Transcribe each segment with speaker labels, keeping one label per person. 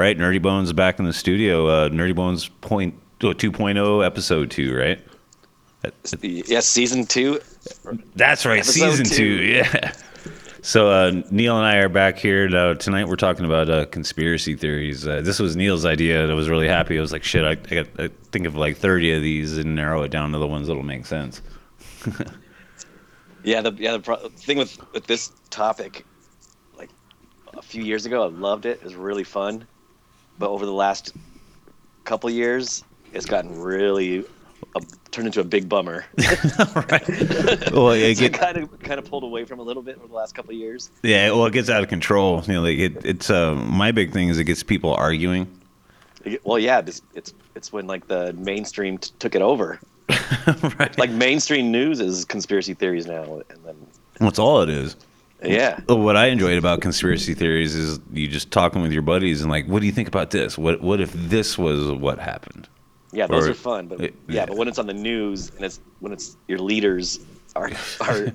Speaker 1: right, Nerdy Bones back in the studio. Uh, Nerdy Bones point oh, 2.0 episode two, right?
Speaker 2: Yes, season two.
Speaker 1: That's right, season two.
Speaker 2: two.
Speaker 1: Yeah. So uh, Neil and I are back here now. Tonight we're talking about uh, conspiracy theories. Uh, this was Neil's idea, and I was really happy. I was like, "Shit, I, I got I think of like thirty of these and narrow it down to the ones that'll make sense."
Speaker 2: Yeah, the yeah the pro- thing with with this topic, like a few years ago, I loved it. It was really fun, but over the last couple years, it's gotten really a, turned into a big bummer.
Speaker 1: right. Well, it
Speaker 2: so kind of kind of pulled away from a little bit over the last couple years.
Speaker 1: yeah. Well, it gets out of control. You know, like it, it's uh, my big thing is it gets people arguing.
Speaker 2: Well, yeah, this, it's it's when like the mainstream t- took it over.
Speaker 1: right.
Speaker 2: Like mainstream news is conspiracy theories now, and then
Speaker 1: That's all it is.
Speaker 2: Yeah,
Speaker 1: What I enjoyed about conspiracy theories is you just talking with your buddies and like, what do you think about this? What what if this was what happened?
Speaker 2: yeah, those
Speaker 1: Or-
Speaker 2: are fun. But
Speaker 1: it-
Speaker 2: yeah,
Speaker 1: yeah.
Speaker 2: but when it's on the news and it's when it's your leaders are are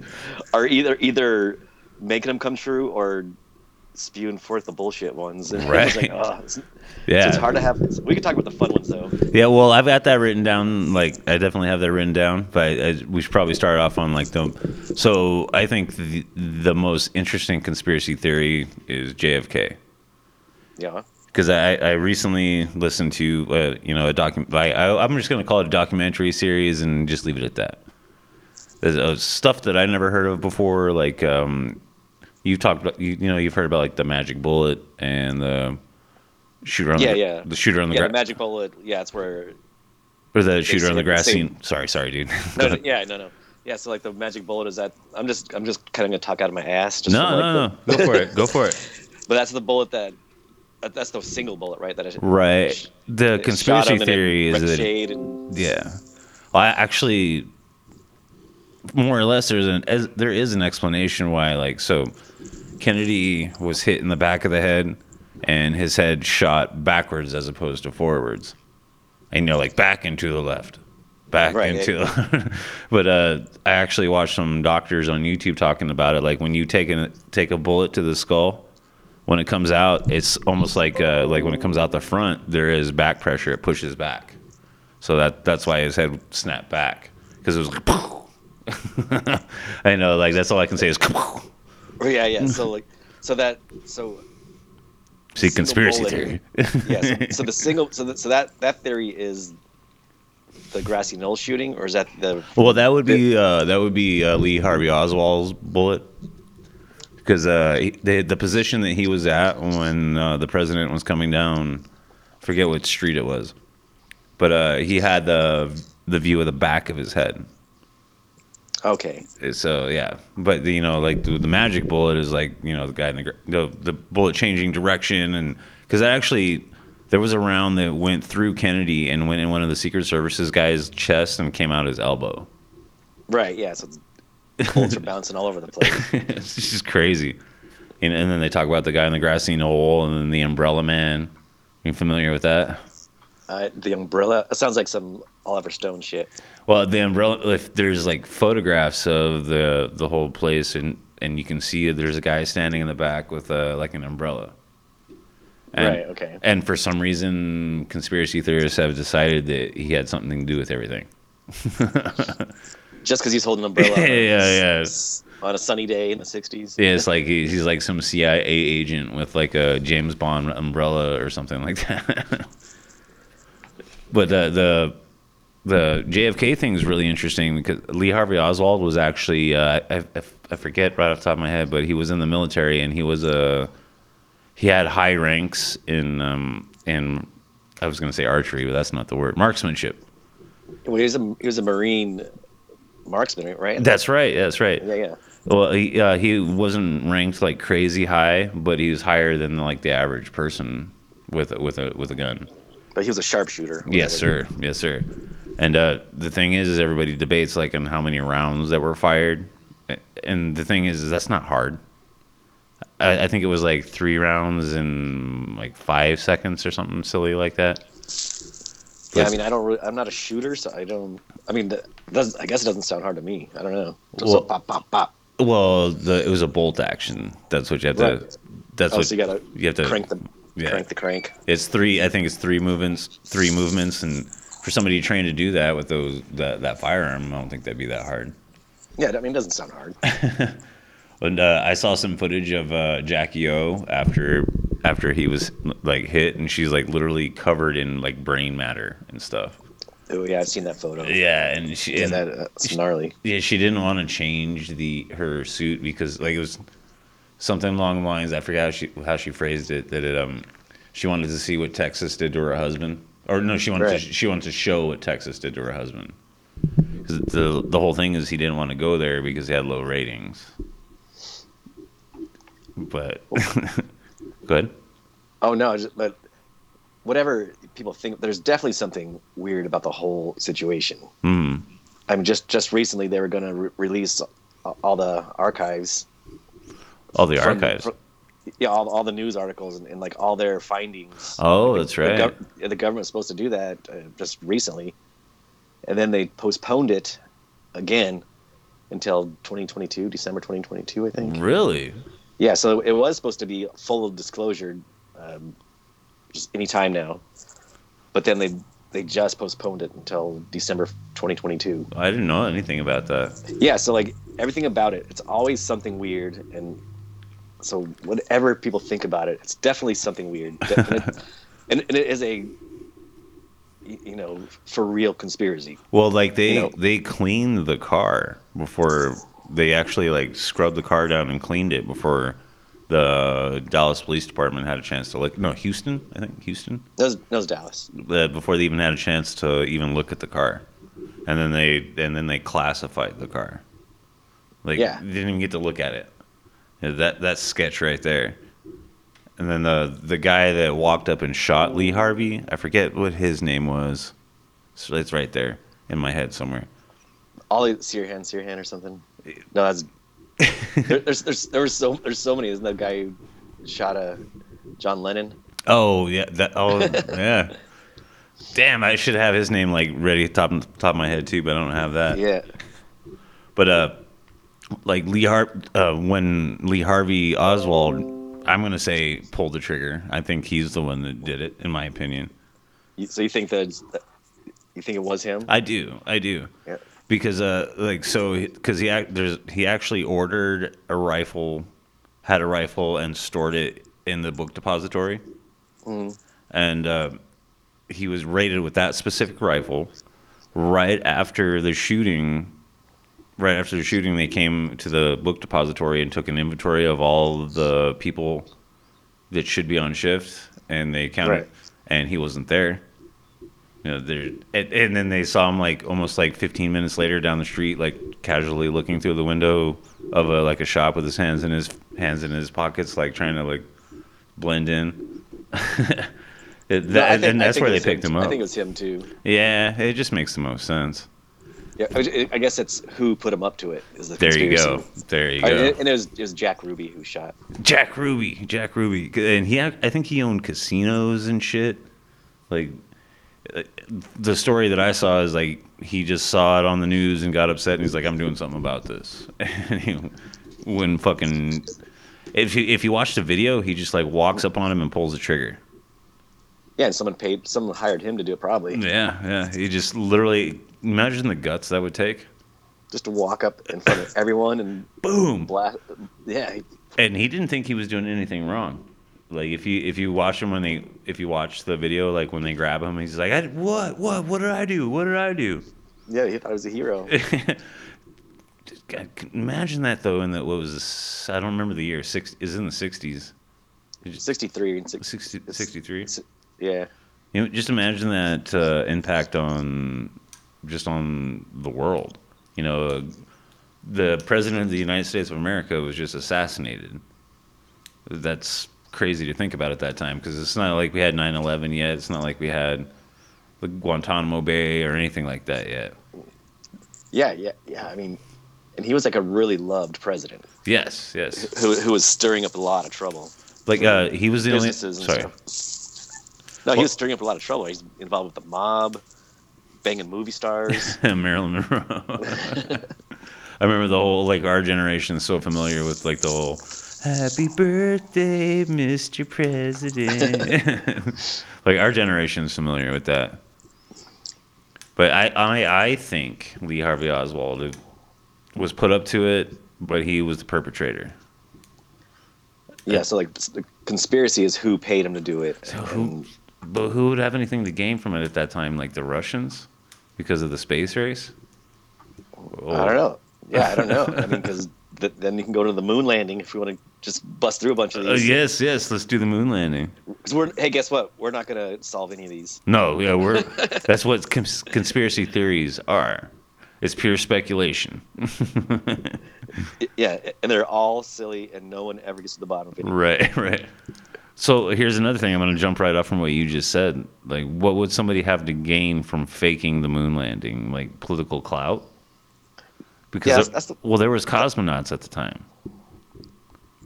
Speaker 2: are either either making them come true or spewing forth the bullshit ones. And it's like,
Speaker 1: Right.
Speaker 2: oh, it's,
Speaker 1: Yeah.
Speaker 2: so it's hard to have. We can talk about the fun ones though.
Speaker 1: Yeah, well, I've got that written down. Like, I definitely have that written down. But I, we should probably start off on like the. So I think the the most interesting conspiracy theory is JFK
Speaker 2: Yeah.
Speaker 1: because I, I recently listened to uh, you know a docu I, I I'm just gonna call it a documentary series and just leave it at that. There's uh, stuff that I never heard of before, like um, you talked about you, you know you've heard about like the magic bullet and the shooter on
Speaker 2: Yeah,
Speaker 1: the,
Speaker 2: yeah.
Speaker 1: the shooter on the,
Speaker 2: Yeah,
Speaker 1: gra-
Speaker 2: the magic bullet. Yeah, it's where.
Speaker 1: or the shooter on the grass scene. Sorry, sorry, dude.
Speaker 2: No, no, yeah, no, no. Yeah, so like the magic bullet is that. I'm just, I'm just kind of gonna talk out of my ass. Just
Speaker 1: No,
Speaker 2: like,
Speaker 1: no,
Speaker 2: the-
Speaker 1: no. Go for it. Go for it.
Speaker 2: But that's the bullet that. that- That's the single bullet, right? That is
Speaker 1: Right. The
Speaker 2: it
Speaker 1: conspiracy
Speaker 2: it
Speaker 1: theory is that
Speaker 2: and
Speaker 1: yeah. Well, I actually more or less there's an as, there is an explanation why like so Kennedy was hit in the back of the head and his head shot backwards as opposed to forwards. And you know like back into the left. Back
Speaker 2: Right,
Speaker 1: into the But uh I actually watched some doctors on YouTube talking about it like when you take a take a bullet to the skull when it comes out, it's almost like uh, like when it comes out the front, there is back pressure. It pushes back, so that that's why his head snapped back because it was like. I know, like that's all I can say is.
Speaker 2: Oh, yeah, yeah. So like, so that, so
Speaker 1: See, conspiracy
Speaker 2: bullet.
Speaker 1: theory.
Speaker 2: yeah. So, so the single, so that, so that that theory is the grassy knoll shooting, or is that the?
Speaker 1: well, that would be uh, that would be uh, Lee Harvey Oswald's bullet because uh, he- the the position that he was at when uh, the president was coming down, forget what street it was, but uh, he had the the view of the back of his head.
Speaker 2: Okay.
Speaker 1: So yeah, but you know, like the, the magic bullet is like you know the guy in the the, the bullet changing direction, and because actually there was a round that went through Kennedy and went in one of the Secret Services guys' chest and came out his elbow.
Speaker 2: Right. Yeah. So it's, bullets are bouncing all over the place.
Speaker 1: it's just crazy. And, and then they talk about the guy in the grassy knoll and then the Umbrella Man. you familiar with that?
Speaker 2: Uh, the umbrella. It sounds like some Oliver Stone shit.
Speaker 1: Well, the umbrella. If there's like photographs of the the whole place, and and you can see there's a guy standing in the back with uh, like an umbrella. And,
Speaker 2: Right, okay.
Speaker 1: And for some reason, conspiracy theorists have decided that he had something to do with everything.
Speaker 2: Just because he's holding an umbrella. on a-
Speaker 1: Yeah, yeah.
Speaker 2: On a sunny day in the '60s.
Speaker 1: Yeah, it's like he, he's like some CIA agent with like a James Bond umbrella or something like that. but the the the JFK thing is really interesting because Lee Harvey Oswald was actually uh, I, I, I forget right off the top of my head, but he was in the military and he was a he had high ranks in um in I was going to say archery, but that's not the word marksmanship.
Speaker 2: Well, he was a he was a Marine marksman, right?
Speaker 1: That's right. That's right.
Speaker 2: yeah, yeah.
Speaker 1: Well, he uh, he wasn't ranked like crazy high, but he was higher than like the average person with a, with a with a gun.
Speaker 2: But he was a sharpshooter.
Speaker 1: Yes, sir. Yes, sir. And uh, the thing is, is everybody debates like on how many rounds that were fired, and the thing is, is that's not hard. I, I think it was like three rounds in like five seconds or something silly like that.
Speaker 2: Yeah, I mean, I don't. Really, I'm not a shooter, so I don't. I mean, that doesn't. I guess it doesn't sound hard to me. I don't know. Just
Speaker 1: Well-
Speaker 2: pop, pop, pop.
Speaker 1: Well, the, it was a bolt action. That's what you have to.
Speaker 2: Right.
Speaker 1: That's
Speaker 2: Oh,
Speaker 1: what
Speaker 2: so you gotta
Speaker 1: you have to
Speaker 2: crank the
Speaker 1: Yeah.
Speaker 2: crank the crank.
Speaker 1: It's three. I think it's three movements. Three movements, and for somebody trained to do that with those that that firearm, I don't think that'd be that hard.
Speaker 2: Yeah, I mean, it doesn't sound hard.
Speaker 1: And uh, I saw some footage of uh, Jackie O after after he was like hit, and she's like literally covered in like brain matter and stuff.
Speaker 2: oh yeah, I've seen that photo.
Speaker 1: Yeah, and she
Speaker 2: Yeah, that, that's gnarly.
Speaker 1: yeah she didn't want to change the her suit because like it was something along the lines. I forget how she how she phrased it that it um she wanted to see what Texas did to her husband, or no, she wanted
Speaker 2: Right.
Speaker 1: to she wanted to show what Texas did to her husband. 'Cause the the whole thing is he didn't want to go there because he had low ratings. But good.
Speaker 2: Oh no, just, but whatever people think, there's definitely something weird about the whole situation.
Speaker 1: Mm.
Speaker 2: I mean, just just recently they were going to re- release all the archives.
Speaker 1: All the
Speaker 2: from-
Speaker 1: archives.
Speaker 2: from- yeah, all, all the news articles and, and like all their findings.
Speaker 1: oh, that's
Speaker 2: The,
Speaker 1: right.
Speaker 2: gov- the government was supposed to do that uh, just recently, and then they postponed it again until 2022, December 2022, I think.
Speaker 1: really?
Speaker 2: Yeah, so it was supposed to be full of disclosure, um, just any time now, but then they they just postponed it until December 2022.
Speaker 1: I didn't know anything about that.
Speaker 2: Yeah, so like everything about it, it's always something weird, and so whatever people think about it, it's definitely something weird, and it, and, and it is a you know for real conspiracy.
Speaker 1: Well, like they
Speaker 2: You know-
Speaker 1: they cleaned the car before they actually like scrubbed the car down and cleaned it before the Dallas Police Department had a chance to look. No, Houston, I think Houston.
Speaker 2: That was, that was Dallas.
Speaker 1: Uh, before they even had a chance to even look at the car, and then they and then they classified the car. Like
Speaker 2: Yeah.
Speaker 1: they didn't even get to look at it. Yeah, that that sketch right there. And then the the guy that walked up and shot Lee Harvey, I forget what his name was. So it's right there in my head somewhere.
Speaker 2: Ollie Sirhan, Sirhan or something. No, that's there, there's there's there was so there's so many. Isn't that guy who shot a John Lennon?
Speaker 1: Oh yeah, that oh yeah. Damn, I should have his name like ready top top of my head too, but I don't have that.
Speaker 2: Yeah,
Speaker 1: But uh, like Lee Har- uh, when Lee Harvey Oswald, I'm gonna say pulled the trigger. I think he's the one that did it, in my opinion.
Speaker 2: You- so you think that- you think it was him?
Speaker 1: I do, I do,
Speaker 2: Yeah.
Speaker 1: Because uh, like so, because he ac- there's he actually ordered a rifle, had a rifle and stored it in the book depository,
Speaker 2: Mhm.
Speaker 1: and uh, he was raided with that specific rifle. Right after the shooting, right after the shooting, they came to the book depository and took an inventory of all the people that should be on shift, and they counted,
Speaker 2: Right.
Speaker 1: and he wasn't there. You know, there, and, and then they saw him like almost like 15 minutes later down the street, like casually looking through the window of a like a shop with his hands in his hands in his pockets, like trying to like blend in. It-
Speaker 2: No,
Speaker 1: and,
Speaker 2: think-
Speaker 1: and that's where they picked him up.
Speaker 2: I think it was him too.
Speaker 1: yeah, it just makes the most sense.
Speaker 2: Yeah, I I guess it's who put him up to it. Is the
Speaker 1: There you go. There you go.
Speaker 2: and it was it was Jack Ruby who shot.
Speaker 1: Jack Ruby, Jack Ruby, and he, I think he owned casinos and shit. Like, the story that I saw is like he just saw it on the news and got upset, and he's like, "I'm doing something about this." And he wouldn't fucking. If you if you watch the video, he just like walks up on him and pulls the trigger.
Speaker 2: Yeah, and someone paid, someone hired him to do it probably,
Speaker 1: Yeah, yeah. He just literally imagine the guts that would take.
Speaker 2: just to walk up in front of everyone and
Speaker 1: Boom.
Speaker 2: blast. Yeah,
Speaker 1: and he didn't think he was doing anything wrong. Like if you if you watch him when they if you watch the video like when they grab him, he's like, I, "What? What? What did I do? What did I do?"
Speaker 2: yeah, he thought he was a hero.
Speaker 1: God, imagine that though. In the what was this? I don't remember the year. Six is in the sixties.
Speaker 2: Sixty three and six.
Speaker 1: 60,
Speaker 2: it's-
Speaker 1: 63?
Speaker 2: Yeah,
Speaker 1: You know, just imagine that uh, impact on just on the world. You know, uh, the president of the United States of America was just assassinated. That's crazy to think about at that time because it's not like we had 9/11 yet. It's not like we had the Guantanamo Bay or anything like that yet.
Speaker 2: yeah, yeah, yeah. I mean, and he was like a really loved president
Speaker 1: Yes, yes.
Speaker 2: who who was stirring up a lot of trouble.
Speaker 1: Like uh, he was the only.
Speaker 2: businesses and
Speaker 1: Sorry.
Speaker 2: stuff. No, he was stirring up a lot of trouble. He's involved with the mob, banging movie stars.
Speaker 1: Marilyn Monroe. I remember the whole like our generation is so familiar with like the whole Happy birthday, Mr. President. like our generation's familiar with that. But I, I, I think Lee Harvey Oswald was put up to it, but he was the perpetrator.
Speaker 2: Yeah, so like the conspiracy is who paid him to do it.
Speaker 1: So who, but who would have anything to gain from it at that time? Like the Russians, because of the space race.
Speaker 2: I don't know. Yeah, I don't know. I mean, because th- then you can go to the moon landing if we want to just bust through a bunch of
Speaker 1: Uh,
Speaker 2: these.
Speaker 1: yes, yes. Let's do the moon landing.
Speaker 2: we're hey, guess what? We're not gonna solve any of these.
Speaker 1: No, yeah, we're. that's what cons- conspiracy theories are. It's pure speculation.
Speaker 2: Yeah, and they're all silly, and no one ever gets to the bottom of it.
Speaker 1: right, right. So here's another thing. I'm going to jump right off from what you just said. Like, what would somebody have to gain from faking the moon landing? Like political clout? Because
Speaker 2: Yeah, that's- that's the-
Speaker 1: well, there was cosmonauts at the time.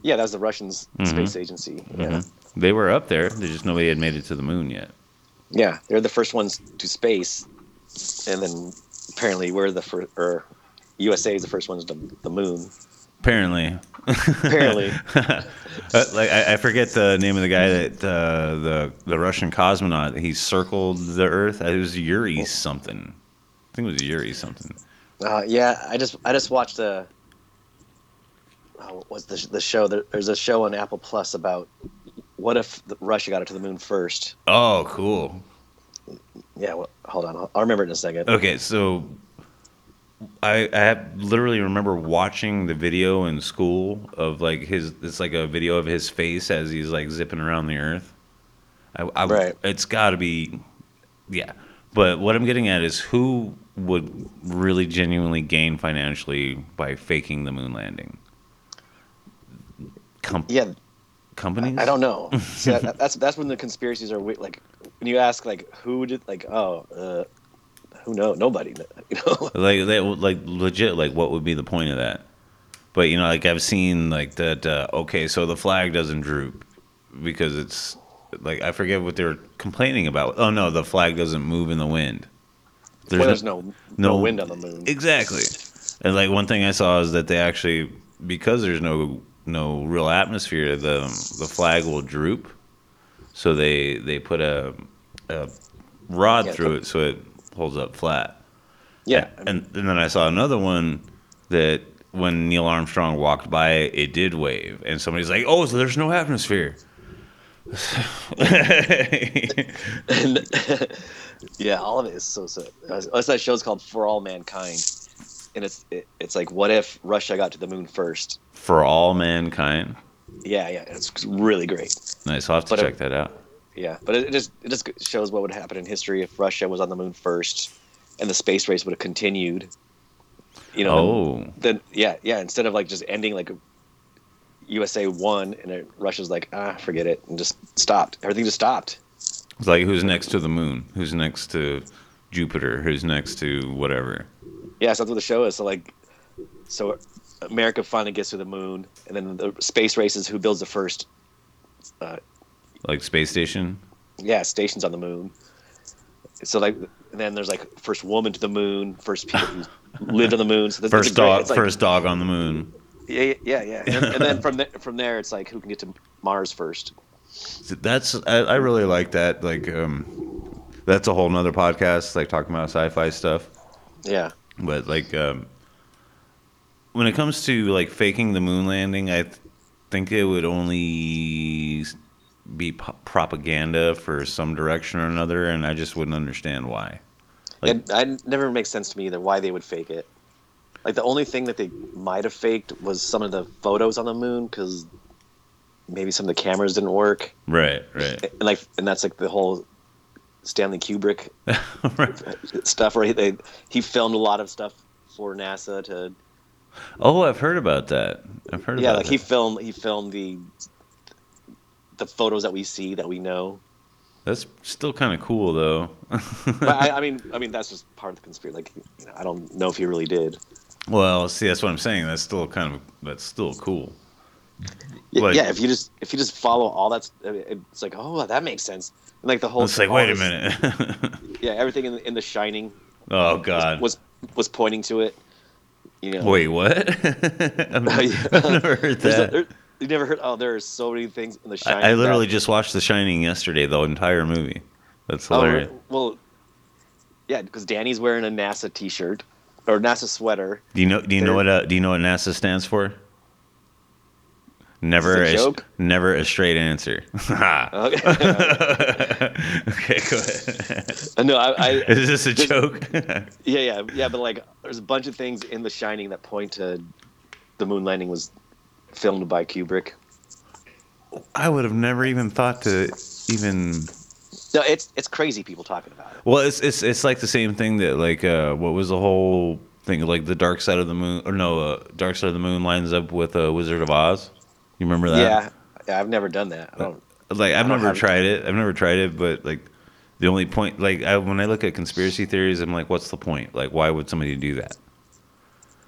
Speaker 2: Yeah, that was the Russians'
Speaker 1: Mhm.
Speaker 2: space agency. Yeah.
Speaker 1: Mhm. They were up there. There's just nobody had made it to the moon yet.
Speaker 2: Yeah, they're the first ones to space, and then apparently we're the first, or USA is the first ones to the moon.
Speaker 1: Apparently.
Speaker 2: Apparently.
Speaker 1: Uh, like I, I forget the name of the guy that uh, the the Russian cosmonaut. He circled the Earth. It was Yuri something. I think it was Yuri something.
Speaker 2: Uh, yeah, I just I just watched a. Oh, what was the the show? There, there's a show on Apple Plus about what if the- Russia got it to the moon first.
Speaker 1: Oh, cool.
Speaker 2: Yeah, well, hold on, I'll, I'll remember it in a second.
Speaker 1: Okay, so I I have- literally remember watching the video in school of like his. It's like a video of his face as he's like zipping around the Earth. I, I
Speaker 2: Right.
Speaker 1: It's got to be, yeah. But what I'm getting at is who would really genuinely gain financially by faking the moon landing? Com-
Speaker 2: Yeah,
Speaker 1: companies?
Speaker 2: I don't know. See, that, that's that's when the conspiracies are like when you ask like who did like oh uh, who know nobody you know
Speaker 1: like they like legit like what would be the point of that but you know like i've seen like that uh, okay so the flag doesn't droop because it's like i forget what they're complaining about oh no the flag doesn't move in the wind
Speaker 2: Well, there's no, no
Speaker 1: no-
Speaker 2: wind on the moon.
Speaker 1: exactly. And like one thing i saw is that they actually because there's no no real atmosphere the the flag will droop. So they they put a, a rod
Speaker 2: Yeah,
Speaker 1: through it so it holds up flat.
Speaker 2: Yeah,
Speaker 1: and, and then I saw another one that when Neil Armstrong walked by, it did wave, and somebody's like, "Oh, so there's no atmosphere."
Speaker 2: And yeah, all of it is so so. That's that show's called For All Mankind, and it's it, it's like what if Russia got to the moon first?
Speaker 1: For all mankind.
Speaker 2: Yeah, yeah, it's really great.
Speaker 1: Nice. I'll have to
Speaker 2: But it-
Speaker 1: check that out.
Speaker 2: Yeah, but it, it just it just shows what would happen in history if Russia was on the moon first, and the space race would have continued. You know,
Speaker 1: Oh,
Speaker 2: then yeah, yeah. Instead of like just ending like USA won and then Russia's like ah forget it and just stopped. Everything just stopped.
Speaker 1: it's like who's next to the moon? Who's next to Jupiter? Who's next to whatever?
Speaker 2: Yeah, so that's what the show is. So like, so America finally gets to the moon, and then the space race is who builds the first
Speaker 1: Like space station?
Speaker 2: yeah stations on the moon. So like, then there's like first woman to the moon, first people who lived on the moon. So that's-
Speaker 1: First dog.
Speaker 2: like-
Speaker 1: first dog on the moon.
Speaker 2: Yeah, yeah, yeah. And, and then from there, from there, it's like who can get to Mars first.
Speaker 1: That's I, I really like that. Like, um, that's a whole nother podcast. Like talking about sci-fi stuff.
Speaker 2: Yeah,
Speaker 1: But like, um, when it comes to like faking the moon landing, I th- think it would only be propaganda for some direction or another, and I just wouldn't understand why. Like-
Speaker 2: it, it never makes sense to me either why they would fake it. Like the only thing that they might have faked was some of the photos on the moon because maybe some of the cameras didn't work.
Speaker 1: Right, right,
Speaker 2: and like and that's like the whole Stanley Kubrick
Speaker 1: right.
Speaker 2: stuff where he they, he filmed a lot of stuff for NASA to
Speaker 1: Oh, I've heard about that. I've heard
Speaker 2: yeah
Speaker 1: about
Speaker 2: like he filmed he filmed the the photos that we see that we know
Speaker 1: That's still kind of cool, though.
Speaker 2: but I, I mean I mean that's just part of the conspiracy like you know, I don't know if he really did
Speaker 1: well, see, that's what I'm saying. That's still kind of that's still cool.
Speaker 2: yeah,
Speaker 1: Like-
Speaker 2: yeah if you just if you just follow all that's it's like oh that makes sense and like the whole
Speaker 1: It's like, wait a minute.
Speaker 2: yeah everything in, in the Shining
Speaker 1: oh God.
Speaker 2: was was pointing to it you know
Speaker 1: Wait, what? I've oh,
Speaker 2: Yeah.
Speaker 1: I've never heard that.
Speaker 2: there, You never heard? Oh, there are so many things in the Shining.
Speaker 1: I literally
Speaker 2: that-
Speaker 1: just watched The Shining yesterday, the entire movie. That's
Speaker 2: Oh,
Speaker 1: hilarious.
Speaker 2: well, yeah, because Danny's wearing a NASA T-shirt or NASA sweater.
Speaker 1: Do you know? Do you know what? Uh, do you know what NASA stands for? Never a,
Speaker 2: a joke?
Speaker 1: never a straight answer.
Speaker 2: Okay.
Speaker 1: okay, go ahead.
Speaker 2: no, I, I
Speaker 1: Is this a joke?
Speaker 2: yeah, yeah, yeah, but like, there's a bunch of things in The Shining that point to the moon landing was filmed by Kubrick.
Speaker 1: I would have never even thought to even.
Speaker 2: No, it's it's crazy people talking about it.
Speaker 1: Well, it's it's it's like the same thing that like uh, what was the whole thing like the Dark Side of the Moon or no, uh, Dark Side of the Moon lines up with uh, Wizard of Oz. You remember that?
Speaker 2: Yeah, yeah, I've never done that. I don't.
Speaker 1: Like I've
Speaker 2: don't
Speaker 1: never tried it. I've never tried it, but like the only point, like I, when I look at conspiracy theories, I'm like, what's the point? Like, why would somebody do that?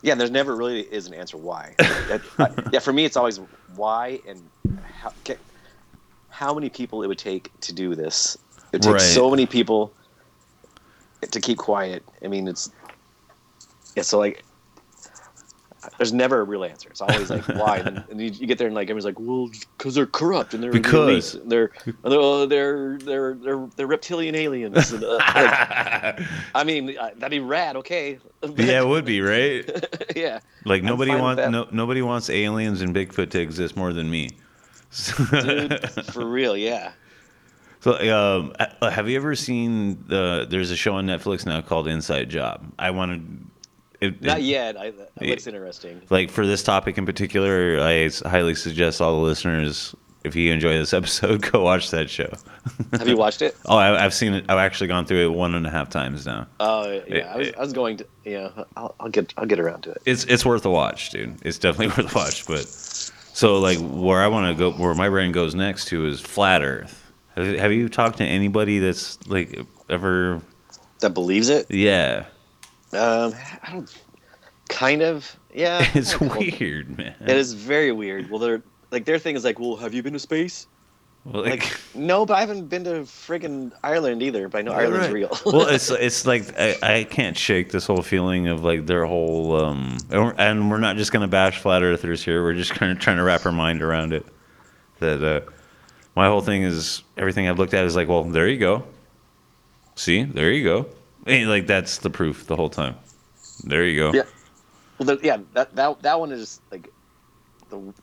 Speaker 2: Yeah, there's never really is an answer why. That- yeah, for me, it's always why and how, how many people it would take to do this. It takes
Speaker 1: Right.
Speaker 2: so many people to keep quiet. I mean, it's yeah. So like, there's never a real answer. It's always like why, and, then, and you, you get there and like everyone's like, well, because they're corrupt and they're
Speaker 1: Because.
Speaker 2: and they're they're oh, they're they're they're, they're reptilian aliens. And, uh, like, I mean, uh, that'd be rad. Okay.
Speaker 1: yeah, it would be right.
Speaker 2: yeah.
Speaker 1: Like nobody wants no, nobody wants aliens and Bigfoot to exist more than me.
Speaker 2: Dude, for real, yeah.
Speaker 1: So, um, uh, have you ever seen the? There's a show on Netflix now called Inside Job. I wanted. It,
Speaker 2: Not
Speaker 1: it-
Speaker 2: yet. I, that looks interesting.
Speaker 1: Like for this topic in particular, I highly suggest all the listeners, if you enjoy this episode, go watch that show.
Speaker 2: Have you watched it?
Speaker 1: Oh, I, I've seen it. I've actually gone through it one and a half times now.
Speaker 2: Oh yeah, I was, I was going to. Yeah, I'll, I'll get I'll get around to it.
Speaker 1: It's it's worth a watch, dude. It's definitely worth a watch. But so like where I want to go, where my brain goes next to is flat Earth. Have, you talked to anybody that's like ever?
Speaker 2: That believes it.
Speaker 1: Yeah,
Speaker 2: Um, I don't. Kind of. Yeah.
Speaker 1: it's
Speaker 2: I don't know.
Speaker 1: weird, man.
Speaker 2: It is very weird. Well, they're like their thing is like, well, have you been to space?
Speaker 1: Well,
Speaker 2: Like, no, but I haven't been to friggin' Ireland either. But I know Ireland's
Speaker 1: Right.
Speaker 2: real.
Speaker 1: well, it's it's like I, I can't shake this whole feeling of like their whole um and we're- and we're not just gonna bash flat earthers here. We're just kind of trying to wrap our mind around it. That uh, my whole thing is everything I've looked at is like, well, there you go. See, there you go. And, like that's the proof the whole time. There you go.
Speaker 2: Yeah. well, the, yeah. That that that one is like the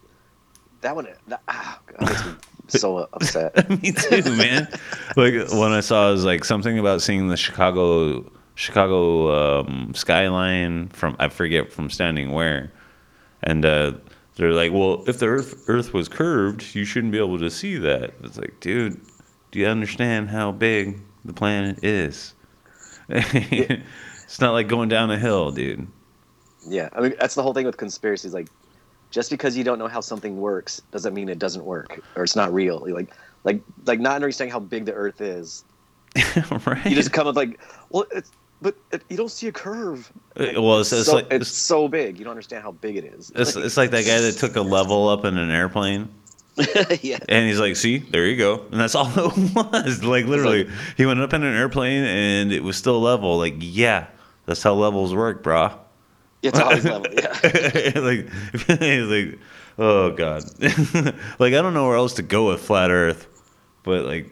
Speaker 2: that one. That, ah, God, makes me so upset.
Speaker 1: Me too, man. like when I saw was like something about seeing the Chicago Chicago um, skyline from I forget from standing where, and uh, they're like, well, if the Earth Earth was curved, you shouldn't be able to see that. It's like, dude, do you understand how big the planet is? it's not like going down a hill, dude.
Speaker 2: Yeah, I mean that's the whole thing with conspiracies. Like, just because you don't know how something works doesn't mean it doesn't work or it's not real. Like, like, like not understanding how big the Earth is.
Speaker 1: right?
Speaker 2: You just come up like, well, it's but you don't see a curve.
Speaker 1: Uh, well, it's, it's
Speaker 2: so,
Speaker 1: like
Speaker 2: it's so big, you don't understand how big it is.
Speaker 1: it's, it's like that guy that took a level up in an airplane.
Speaker 2: yeah,
Speaker 1: And he's like, "See, there you go." And that's all it was. Like literally, he went up in an airplane and it was still level. Like, yeah, that's how levels work, brah.
Speaker 2: it's always level. Yeah,
Speaker 1: like, like, oh god. like I don't know where else to go with flat Earth, but like,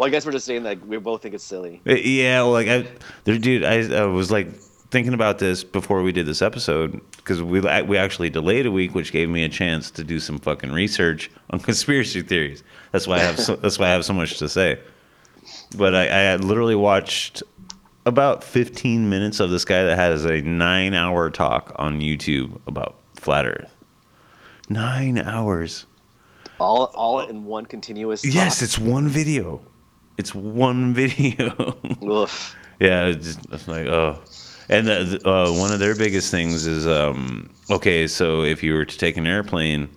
Speaker 2: well, I guess we're just saying that we both think it's silly.
Speaker 1: eh, yeah, well, like I, there, dude, I, I was like thinking about this before we did this episode because we we actually delayed a week, which gave me a chance to do some fucking research on conspiracy theories. That's why I have so, that's why I have so much to say. But I, I had literally watched about 15 minutes of this guy that has a nine hour talk on YouTube about flat Earth. Nine hours.
Speaker 2: All all in one continuous.
Speaker 1: Yes, it's one video. It's one video.
Speaker 2: Oof.
Speaker 1: Yeah, it's, it's like oh, and the, uh, one of their biggest things is um, okay. So if you were to take an airplane,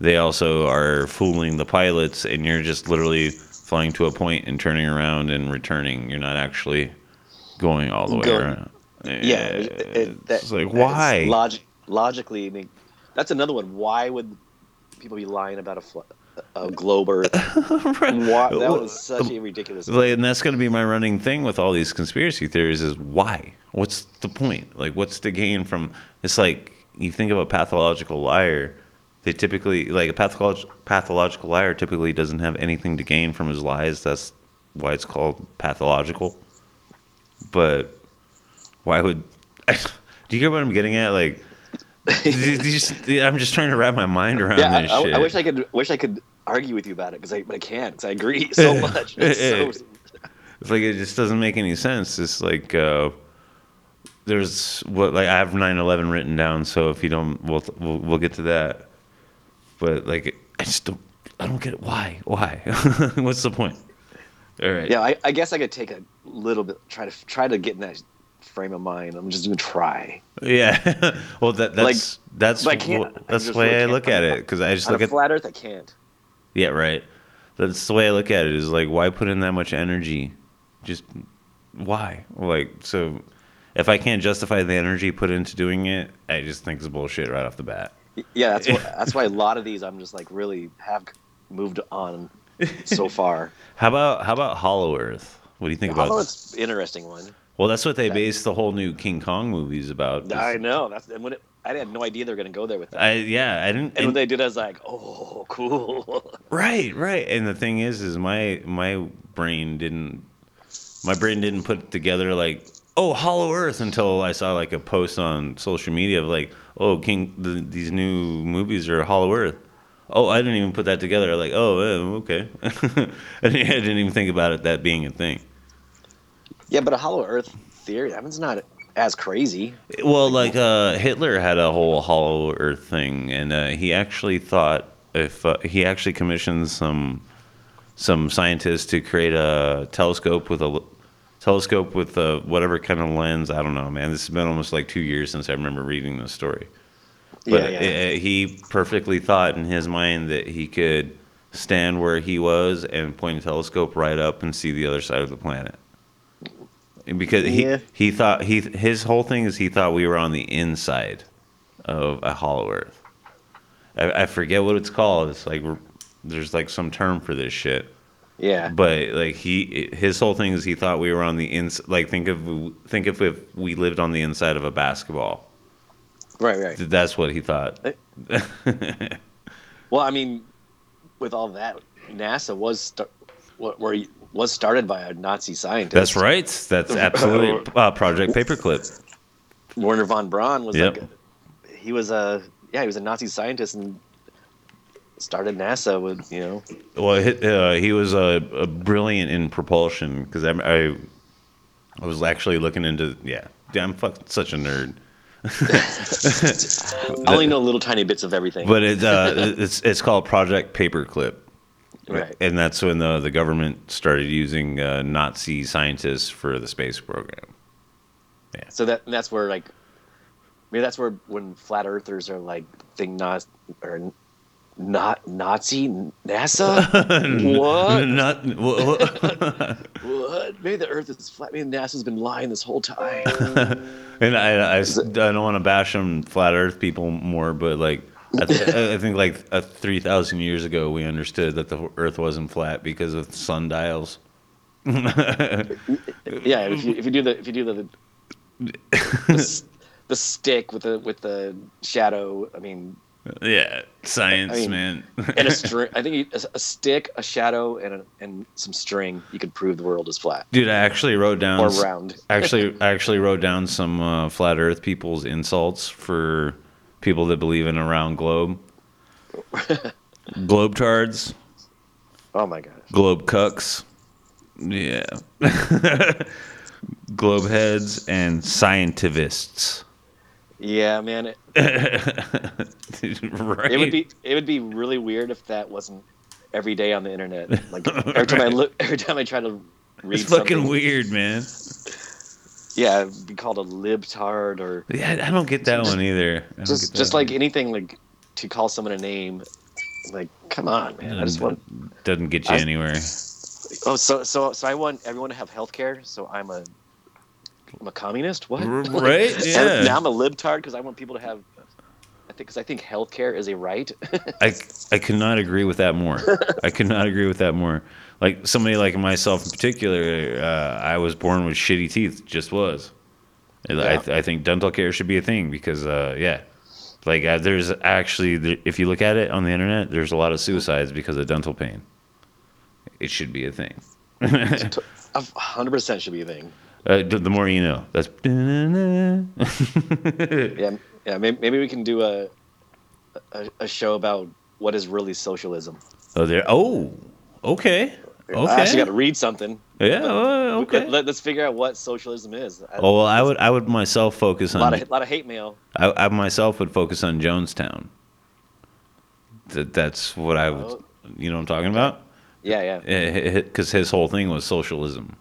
Speaker 1: they also are fooling the pilots, and you're just literally flying to a point and turning around and returning. You're not actually going all the way
Speaker 2: Going-
Speaker 1: around.
Speaker 2: Yeah, it, it, that,
Speaker 1: it's like why?
Speaker 2: Log- logically, I mean, that's another one. Why would people be lying about a, fl- a globe Earth?
Speaker 1: Right.
Speaker 2: Why, that was such a ridiculous.
Speaker 1: And that's going to be my running thing with all these conspiracy theories is why? What's the point? Like, what's the gain from? It's like you think of a pathological liar. they typically like a patholog- pathological liar typically doesn't have anything to gain from his lies. That's why it's called pathological. But why would do you get what I'm getting at? Like, do you- do you just- I'm just trying to wrap my mind around
Speaker 2: Yeah,
Speaker 1: this
Speaker 2: I,
Speaker 1: shit.
Speaker 2: I wish I could. Wish I could argue with you about it because I, but I can't because I agree so much. It's so,
Speaker 1: It's like it just doesn't make any sense. It's like uh, there's what like I have 9/11 written down, so if you don't, we'll we'll, we'll get to that. But like I just don't, I don't get it. Why? Why? What's the point? All right.
Speaker 2: yeah, I, I guess I could take a little bit. Try to try to get in that frame of mind. I'm just gonna try.
Speaker 1: Yeah. well, that that's that's
Speaker 2: I can't.
Speaker 1: that's the way I look at it because I just look at
Speaker 2: flat Earth, I can't.
Speaker 1: yeah right. That's the way I look at it. Is like why put in that much energy? Just why? Like so, if I can't justify the energy put into doing it, I just think it's bullshit right off the bat.
Speaker 2: Yeah, that's why, that's why a lot of these I'm just like really have moved on so far.
Speaker 1: How about how about Hollow Earth? What do you think about?
Speaker 2: Although it's interesting one.
Speaker 1: Well, that's what they
Speaker 2: that-
Speaker 1: based the whole new King Kong movies about.
Speaker 2: I know that's and when it, I had no idea they were gonna go there with that.
Speaker 1: I yeah, I didn't.
Speaker 2: and when they did, I was like, oh, cool.
Speaker 1: Right, right. And the thing is, is my my brain didn't my brain didn't put together like oh Hollow Earth until I saw like a post on social media of like oh King the, these new movies are Hollow Earth. Oh, I didn't even put that together. Like oh eh, okay, I I didn't even think about it that being a thing.
Speaker 2: Yeah, but a Hollow Earth theory, that one's not as crazy.
Speaker 1: Well, like uh, Hitler had a whole Hollow Earth thing, and uh, he actually thought if uh, he actually commissioned some some scientists to create a telescope with a telescope with a whatever kind of lens. I don't know, man. This has been almost like two years since I remember reading this story. But
Speaker 2: yeah, yeah.
Speaker 1: uh, he perfectly thought in his mind that he could stand where he was and point a telescope right up and see the other side of the planet. Because
Speaker 2: Yeah.
Speaker 1: he he thought he his whole thing is he thought we were on the inside of a hollow earth. I, I forget what it's called. It's like there's like some term for this shit.
Speaker 2: yeah.
Speaker 1: But like he, his whole thing is he thought we were on the ins. Like think of think of if we lived on the inside of a basketball.
Speaker 2: Right, right.
Speaker 1: That's what he thought.
Speaker 2: Well, I mean, with all that, NASA was start, where he was started by a Nazi scientist.
Speaker 1: That's right. That's absolutely uh, Project Paperclip.
Speaker 2: Wernher von Braun was
Speaker 1: Yep.
Speaker 2: like, he was a yeah, he was a Nazi scientist and started NASA with you know.
Speaker 1: Well, he, uh, he was a, a brilliant in propulsion because I, I, I was actually looking into yeah. I'm fuck, such a nerd.
Speaker 2: I only know little tiny bits of everything.
Speaker 1: But it, uh, it's it's called Project Paperclip.
Speaker 2: Right.
Speaker 1: And that's when the, the government started using uh, Nazi scientists for the space program. Yeah.
Speaker 2: So that that's where like maybe that's where when flat earthers are like think not or not Nazi NASA. what?
Speaker 1: Not, wha-
Speaker 2: What? Maybe the Earth is flat. Maybe NASA's been lying this whole time.
Speaker 1: and I, I, I don't want to bash them flat Earth people more, but like I, th- I think like uh, three thousand years ago we understood that the Earth wasn't flat because of sundials.
Speaker 2: yeah, if you if you do the if you do the the, the stick with the with the shadow, I mean,
Speaker 1: yeah, science,
Speaker 2: I mean,
Speaker 1: man.
Speaker 2: and a string. I think a, a stick, a shadow, and a, and some string. You could prove the world is flat
Speaker 1: Dude, I actually wrote down
Speaker 2: or round.
Speaker 1: actually I actually wrote down some uh, flat Earth people's insults for people that believe in a round globe. Globetards,
Speaker 2: Oh my gosh.
Speaker 1: globe cucks, yeah, globe heads, and scientists.
Speaker 2: Yeah, man. It,
Speaker 1: right?
Speaker 2: it would be it would be really weird if that wasn't every day on the internet. Like every time I look, every time I try to read
Speaker 1: It's fucking weird, man.
Speaker 2: Yeah, be called a libtard or
Speaker 1: Yeah, I don't get that one either.
Speaker 2: Just just
Speaker 1: that
Speaker 2: like
Speaker 1: one.
Speaker 2: anything like to call someone a name. Like, come on, man. I just want.
Speaker 1: doesn't get you
Speaker 2: I-
Speaker 1: anywhere.
Speaker 2: Oh, so so so I want everyone to have health care. So I'm a I'm a communist. What?
Speaker 1: Right? Yeah.
Speaker 2: now I'm a libtard because I want people to have. I think because I think healthcare is a right.
Speaker 1: I, I could not agree with that more. I could not agree with that more. Like somebody like myself in particular, uh, I was born with shitty teeth, just was. And I,
Speaker 2: Yeah.
Speaker 1: I think dental care should be a thing because, uh, yeah, Like uh, there's actually, if you look at it on the internet, there's a lot of suicides because of dental pain. It should be a thing.
Speaker 2: A hundred percent should be a thing.
Speaker 1: Uh, the, the more you know. That's.
Speaker 2: Yeah, yeah. Maybe, maybe we can do a, a a show about what is really socialism.
Speaker 1: oh, there. Oh, okay. Okay.
Speaker 2: I actually got to read something.
Speaker 1: yeah. okay.
Speaker 2: Let, us figure out what socialism is.
Speaker 1: Oh well, I would I would myself focus on
Speaker 2: a lot of lot of hate mail.
Speaker 1: I, I myself would focus on Jonestown. That that's what I would.
Speaker 2: Oh.
Speaker 1: You know what I'm talking about?
Speaker 2: Yeah, yeah.
Speaker 1: Eh, eh, eh, because his whole thing was socialism.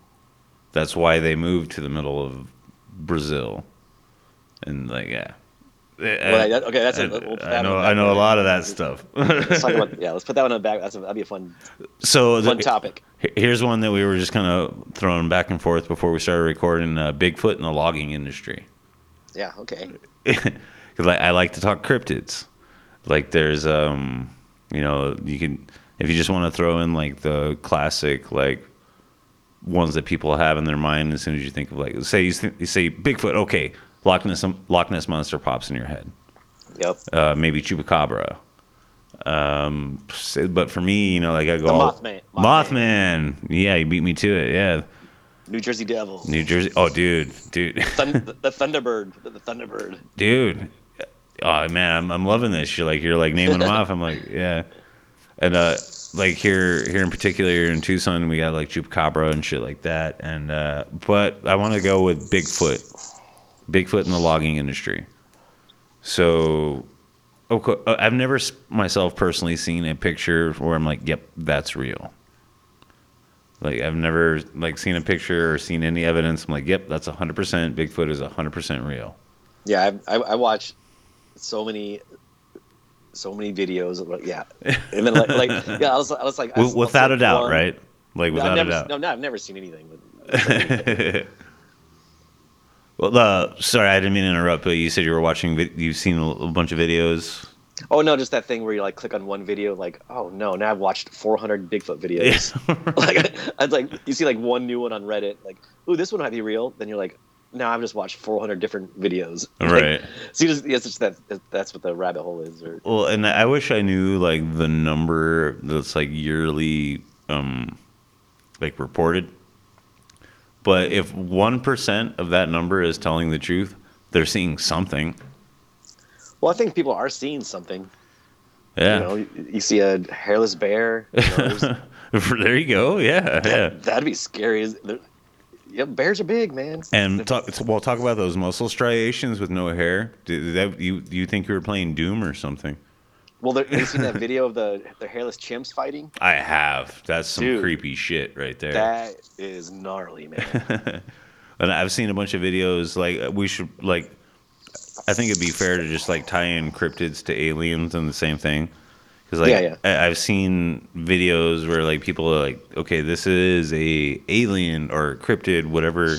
Speaker 1: That's why they moved to the middle of Brazil, and like yeah.
Speaker 2: Well, that- okay, that's
Speaker 1: I,
Speaker 2: a, we'll
Speaker 1: I know I know a lot of that stuff.
Speaker 2: Let's talk about yeah. Let's put that one on the back. That's a, that'd be a fun
Speaker 1: so
Speaker 2: fun
Speaker 1: the,
Speaker 2: topic.
Speaker 1: here's one that we were just kind of throwing back and forth before we started recording: uh, Bigfoot in the logging industry.
Speaker 2: Yeah. Okay.
Speaker 1: because I, I like to talk cryptids. Like there's um, you know, you can if you just want to throw in like the classic like ones that people have in their mind as soon as you think of like say you, th- you say Bigfoot, okay, Loch Ness Loch Ness monster pops in your head.
Speaker 2: Yep.
Speaker 1: Uh, maybe chupacabra. Um, but for me, you know, like I go all-
Speaker 2: Mothman.
Speaker 1: Mothman. Yeah, you beat me to it. Yeah,
Speaker 2: New Jersey Devil.
Speaker 1: New Jersey. Oh, dude, dude.
Speaker 2: Thun- the, Thunderbird. The, Thunderbird.
Speaker 1: dude oh man i'm, I'm loving this you're like you're like naming them off i'm like yeah and uh like here here in particular here in tucson we got like chupacabra and shit like that and uh but i want to go with bigfoot bigfoot in the logging industry so okay uh, i've never myself personally seen a picture where i'm like yep that's real like i've never like seen a picture or seen any evidence i'm like yep that's 100% bigfoot is 100% real
Speaker 2: Yeah, I, I, I watch so many, so many videos. Of, yeah, and then like, like yeah, I was, I was like, I was-
Speaker 1: without a doubt,
Speaker 2: one-
Speaker 1: right? Like without
Speaker 2: never,
Speaker 1: a doubt.
Speaker 2: No, no, I've never seen anything. But
Speaker 1: Well, uh, sorry, I didn't mean to interrupt, but you said you were watching. You've seen a, bunch of videos.
Speaker 2: oh no, just that thing where you like click on one video, like oh no, now I've watched 400 Bigfoot videos. like I was like, you see like one new one on Reddit, like ooh, this one might be real. Then you're like, now I've just watched 400 different videos. Like,
Speaker 1: right.
Speaker 2: So you just, it's just that that's what the rabbit hole is. Or
Speaker 1: Well, and I wish I knew like the number that's like yearly, um, like reported. But if one percent of that number is telling the truth, they're seeing something.
Speaker 2: well, I think people are seeing something.
Speaker 1: Yeah.
Speaker 2: You know, you, you see a hairless bear. You know,
Speaker 1: there you go. Yeah. Yeah.
Speaker 2: That'd be scary. Yeah, bears are big, man.
Speaker 1: And talk well, talk about those muscle striations with no hair. Did that you you think you were playing Doom or something?
Speaker 2: Well, there- have you seen that video of the the hairless chimps fighting?
Speaker 1: I have. That's some
Speaker 2: Dude,
Speaker 1: creepy shit right there.
Speaker 2: That is gnarly, man.
Speaker 1: and I've seen a bunch of videos. Like uh, we should like. I think it'd be fair to just like tie in cryptids to aliens and the same thing. Because like
Speaker 2: Yeah, yeah.
Speaker 1: I, I've seen videos where like people are like, okay, this is a alien or cryptid, whatever.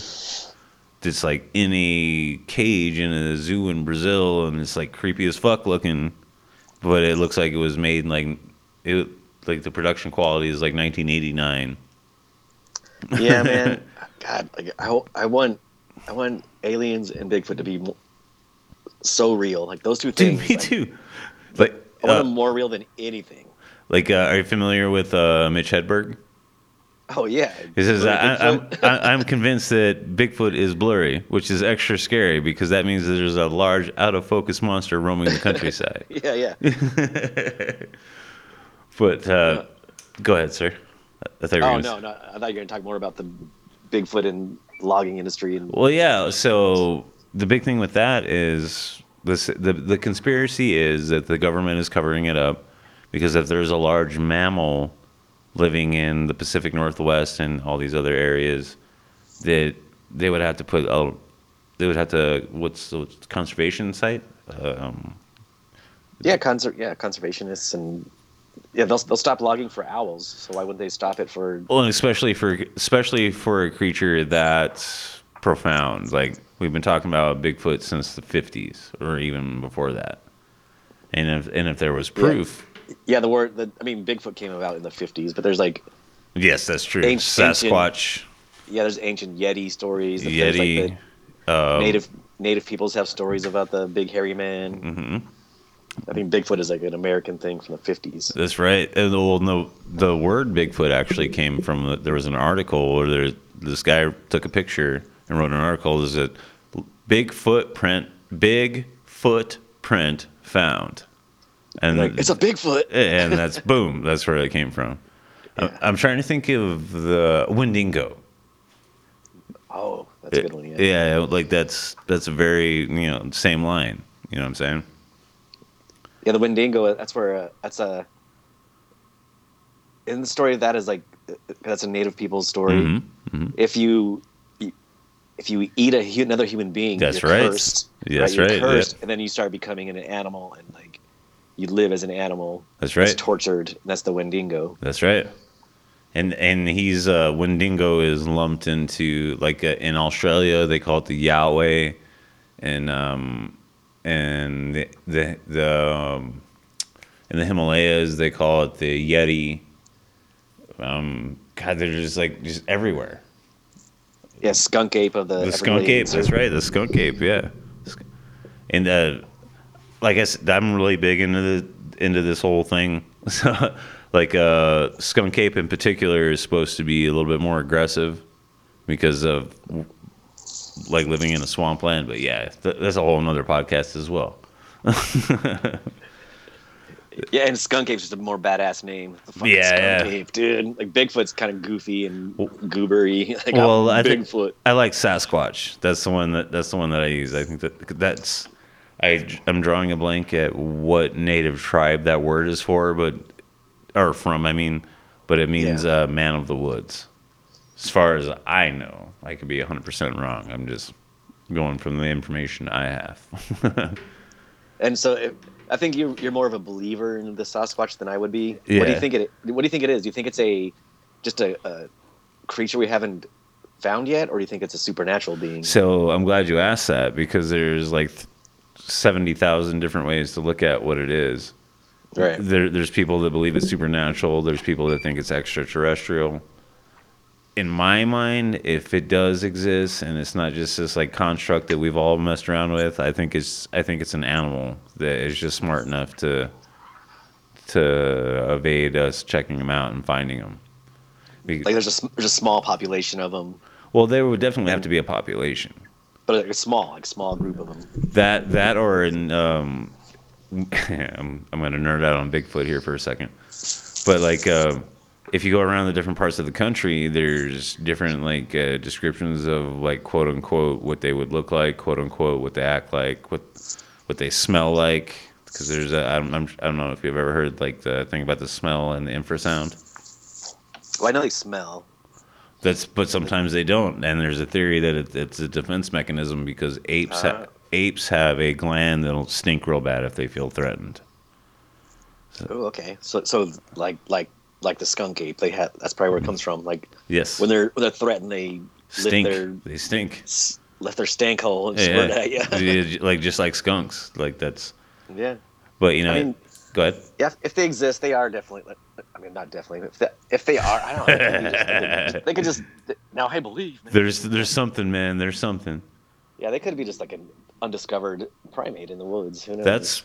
Speaker 1: That's like in a cage in a zoo in Brazil, and it's like creepy as fuck looking, but it looks like it was made like it like the production quality is like 1989.
Speaker 2: yeah, man. God, like I, I want I want aliens and Bigfoot to be so real. Like those two
Speaker 1: Dude,
Speaker 2: things.
Speaker 1: me
Speaker 2: like,
Speaker 1: too. Like,
Speaker 2: I want
Speaker 1: uh,
Speaker 2: them more real than anything.
Speaker 1: like, uh, are you familiar with uh, Mitch Hedberg?
Speaker 2: Oh yeah.
Speaker 1: He says, I, I'm, I, I'm convinced that Bigfoot is blurry, which is extra scary because that means that there's a large, out of focus monster roaming the countryside.
Speaker 2: yeah, yeah.
Speaker 1: but uh, go ahead, sir. I thought you were
Speaker 2: Oh
Speaker 1: gonna
Speaker 2: no, no. I thought you were gonna talk more about the Bigfoot and logging industry and
Speaker 1: Well, yeah. So the big thing with that is this: the the conspiracy is that the government is covering it up because if there's a large mammal living in the Pacific Northwest and all these other areas, that they would have to put a, they would have to what's the conservation site? Um,
Speaker 2: yeah, conser- yeah, conservationists and yeah, they'll they'll stop logging for owls. So why wouldn't they stop it for?
Speaker 1: well, and especially for especially for a creature that's profound. Like we've been talking about Bigfoot since the '50s or even before that. And if and if there was proof,
Speaker 2: Yeah, the word. The, I mean, Bigfoot came about in the fifties, but there's like
Speaker 1: yes, that's true.
Speaker 2: Ancient-
Speaker 1: Sasquatch,
Speaker 2: yeah, there's ancient Yeti stories.
Speaker 1: Yeti,
Speaker 2: like,
Speaker 1: uh,
Speaker 2: the native native peoples have stories about the big hairy man.
Speaker 1: mhm.
Speaker 2: I think Bigfoot is like an American thing from the fifties.
Speaker 1: That's right. And well, no, the word Bigfoot actually came from. There was an article where there, this guy took a picture and wrote an article. Is that big footprint? Big footprint found, and
Speaker 2: Like it's a Bigfoot.
Speaker 1: and that's boom. That's where it came from.
Speaker 2: Yeah.
Speaker 1: I'm trying to think of the Wendigo.
Speaker 2: Oh, that's a good one. Yeah.
Speaker 1: Yeah, like that's that's a very you know same line. You know what I'm saying?
Speaker 2: Yeah, the Wendigo. That's where uh, that's a. In the story of that is like that's a native people's story.
Speaker 1: Mhm, mhm.
Speaker 2: If you if you eat a another human being,
Speaker 1: That's right.
Speaker 2: Cursed,
Speaker 1: That's
Speaker 2: You're
Speaker 1: right,
Speaker 2: Cursed,
Speaker 1: yeah.
Speaker 2: and then you start becoming an animal, and like you live as an animal.
Speaker 1: That's right.
Speaker 2: That's tortured. That's the Wendigo.
Speaker 1: That's right. And and he's uh, Wendigo is lumped into like uh, in Australia they call it the Yowie, and um, and the the, the um, in the Himalayas they call it the Yeti. Um, God, they're just like just everywhere.
Speaker 2: Yeah, skunk ape of the.
Speaker 1: The skunk ape. That's right. The skunk ape. Yeah. And uh, like I said, I'm really big into the into this whole thing. So, like uh, skunk ape in particular is supposed to be a little bit more aggressive because of like living in a swampland. But yeah, th- that's a whole nother podcast as well.
Speaker 2: Yeah, and skunk ape's just a more badass name. The
Speaker 1: Yeah, yeah.
Speaker 2: dude. Like Bigfoot's kind of goofy and goobery. Like
Speaker 1: Well,
Speaker 2: I'm
Speaker 1: I think- I like Sasquatch. That's the one that that's the one that I use. I think that that's I I'm drawing a blank at what native tribe that word is for, but or from. I mean, but it means
Speaker 2: Yeah.
Speaker 1: uh, man of the woods. As far as I know, I could be 100 percent wrong. I'm just going from the information I have.
Speaker 2: And so it, I think you you're more of a believer in the Sasquatch than I would be. Yeah. What do you think it? What do you think it is? Do you think it's a just a, a creature we haven't found yet, or do you think it's a supernatural being?
Speaker 1: so I'm glad you asked that because there's like 70,000 different ways to look at what it is.
Speaker 2: Right.
Speaker 1: There, there's people that believe it's supernatural. There's people that think it's extraterrestrial. In my mind, if it does exist and it's not just this like construct that we've all messed around with, I think it's I think it's an animal that is just smart enough to to evade us checking them out and finding them.
Speaker 2: Like there's a there's a small population of them,
Speaker 1: well, there would definitely have to be a population.
Speaker 2: But like a small like small group of them.
Speaker 1: That that or in um, I'm I'm gonna nerd out on Bigfoot here for a second, but like uh, if you go around the different parts of the country, there's different like uh, descriptions of like quote unquote what they would look like, quote unquote what they act like, what what they smell like. Because there's a, I'm, I'm, I don't know if you've ever heard like the thing about the smell and the infrasound.
Speaker 2: Well, I know they smell.
Speaker 1: That's but sometimes they don't, and there's a theory that it, it's a defense mechanism because apes ha-
Speaker 2: Ah.
Speaker 1: apes have a gland that'll stink real bad if they feel threatened.
Speaker 2: Oh, okay. So so like like like the skunk ape, they have that's probably where it comes from. Like
Speaker 1: Yes,
Speaker 2: when they're when they're threatened, they
Speaker 1: stink.
Speaker 2: their
Speaker 1: They stink.
Speaker 2: s- left their stank hole and
Speaker 1: Yeah,
Speaker 2: squirt
Speaker 1: yeah.
Speaker 2: at you.
Speaker 1: Yeah, like just like skunks. Like that's.
Speaker 2: yeah.
Speaker 1: But you know,
Speaker 2: I mean,
Speaker 1: go ahead.
Speaker 2: Yeah, if they exist, they are definitely. I mean, not definitely. If they, if they are, I don't know. They could, just, they could just. Now I believe. man.
Speaker 1: There's there's something, man. There's something.
Speaker 2: Yeah, they could be just like an undiscovered primate in the woods. Who knows?
Speaker 1: That's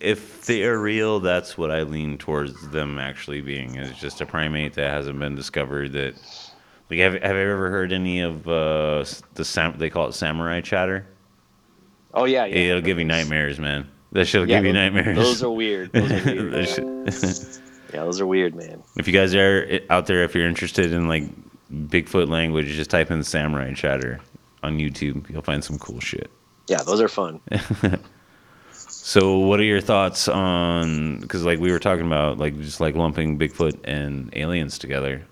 Speaker 1: if they are real. That's what I lean towards them actually being is just a primate that hasn't been discovered. That like have have you ever heard any of uh, the sam- they call it samurai chatter?
Speaker 2: Oh yeah, yeah.
Speaker 1: It'll give you nightmares, man. That shit'll
Speaker 2: Yeah,
Speaker 1: give you
Speaker 2: those-
Speaker 1: nightmares.
Speaker 2: Those are weird. Those are weird. Yeah, those are weird, man.
Speaker 1: if you guys are out there, if you're interested in like Bigfoot language, just type in samurai chatter on YouTube. You'll find some cool shit.
Speaker 2: Yeah, those are fun.
Speaker 1: So, what are your thoughts on? Because like we were talking about, like just like lumping Bigfoot and aliens together.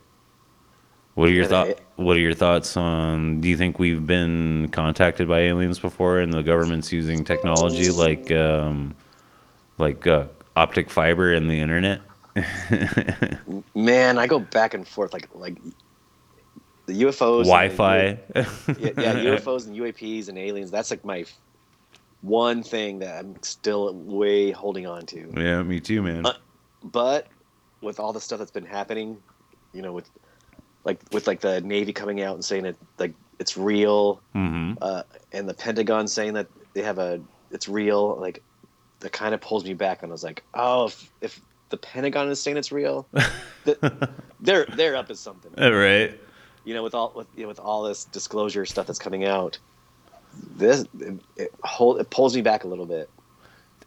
Speaker 1: What are your
Speaker 2: Yeah,
Speaker 1: thought?
Speaker 2: they-
Speaker 1: What are your thoughts on? Do you think we've been contacted by aliens before, and the government's using technology like um, like uh, optic fiber and the internet?
Speaker 2: Man, I go back and forth like like the UFOs,
Speaker 1: Wi-Fi.
Speaker 2: U- yeah, yeah, UFOs and UAPs and aliens. That's like my one thing that I'm still way holding on to.
Speaker 1: yeah, me too, man.
Speaker 2: Uh, But with all the stuff that's been happening, you know, with like with like the Navy coming out and saying it like it's real,
Speaker 1: hmm
Speaker 2: uh, and the Pentagon saying that they have a it's real. Like that kind of pulls me back, and I was like, oh, if, if the Pentagon is saying it's real, th- they're they're up to something.
Speaker 1: right.
Speaker 2: You know, with all with you know, with all this disclosure stuff that's coming out, this it, it, hold, it pulls me back a little bit.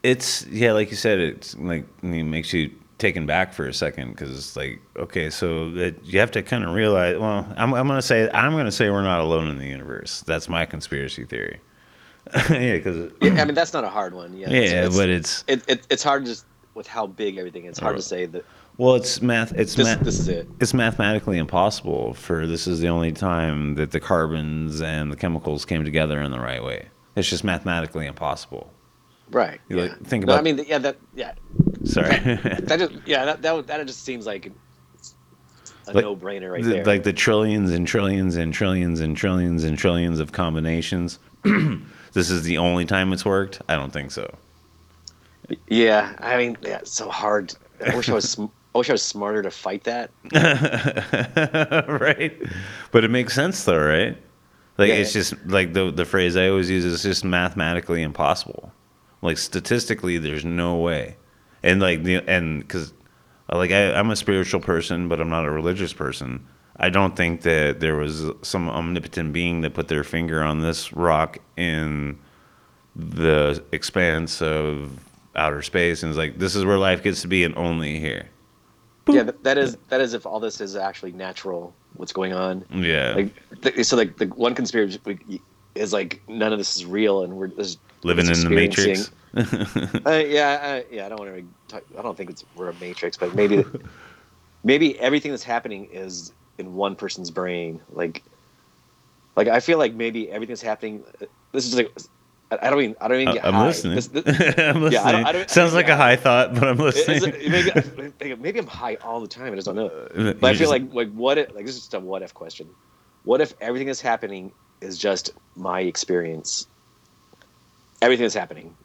Speaker 1: It's yeah, like you said, it's like it makes you taken back for a second because it's like okay, so that you have to kind of realize. Well, I'm I'm gonna say I'm gonna say we're not alone in the universe. That's my conspiracy theory. yeah, because
Speaker 2: I mean, that's not a hard one. Yeah,
Speaker 1: yeah,
Speaker 2: it's,
Speaker 1: but it's
Speaker 2: it, it, it's hard just with how big everything is. It's hard to oh. say that
Speaker 1: well, it's math. It's
Speaker 2: this,
Speaker 1: math.
Speaker 2: this is it.
Speaker 1: it's mathematically impossible for this is the only time that the carbons and the chemicals came together in the right way. It's just mathematically impossible.
Speaker 2: Right.
Speaker 1: You,
Speaker 2: yeah.
Speaker 1: like, think
Speaker 2: No, I mean, yeah, that yeah,
Speaker 1: Sorry.
Speaker 2: that just yeah, that that, that just seems like a
Speaker 1: Like,
Speaker 2: no-brainer right
Speaker 1: the,
Speaker 2: there.
Speaker 1: like the trillions and trillions and trillions and trillions and trillions of combinations. this is the only time it's worked. I don't think so.
Speaker 2: yeah, I mean, yeah, it's so hard. I wish I was. sm- I wish I was smarter to fight that.
Speaker 1: right? But it makes sense though, right? Like
Speaker 2: Yeah.
Speaker 1: it's just like the the phrase I always use is just mathematically impossible. Like statistically, there's no way. And like the and because uh, like I, I'm a spiritual person, but I'm not a religious person. I don't think that there was some omnipotent being that put their finger on this rock in the expanse of outer space and is like, this is where life gets to be, and only here.
Speaker 2: Yeah, that, is that is if all this is actually natural. What's going on?
Speaker 1: Yeah,
Speaker 2: Like, so like the one conspiracy is like none of this is real, and we're just
Speaker 1: living in the matrix.
Speaker 2: uh, yeah, uh, yeah. I don't want to. Talk, I don't think it's we're a matrix, but maybe maybe everything that's happening is in one person's brain. Like, like I feel like maybe everything that's happening. This is like I I don't even I don't even get
Speaker 1: Uh, I'm
Speaker 2: high.
Speaker 1: listening.
Speaker 2: This- this-
Speaker 1: I'm listening.
Speaker 2: Yeah, I don't- I don't-
Speaker 1: Sounds like
Speaker 2: yeah.
Speaker 1: a high thought, but I'm listening.
Speaker 2: it- maybe, maybe, I'm high all the time. I just don't know.
Speaker 1: You're
Speaker 2: But I feel
Speaker 1: just-
Speaker 2: like like what if like this is just a what if question. What if everything that's happening is just my experience? Everything that's happening.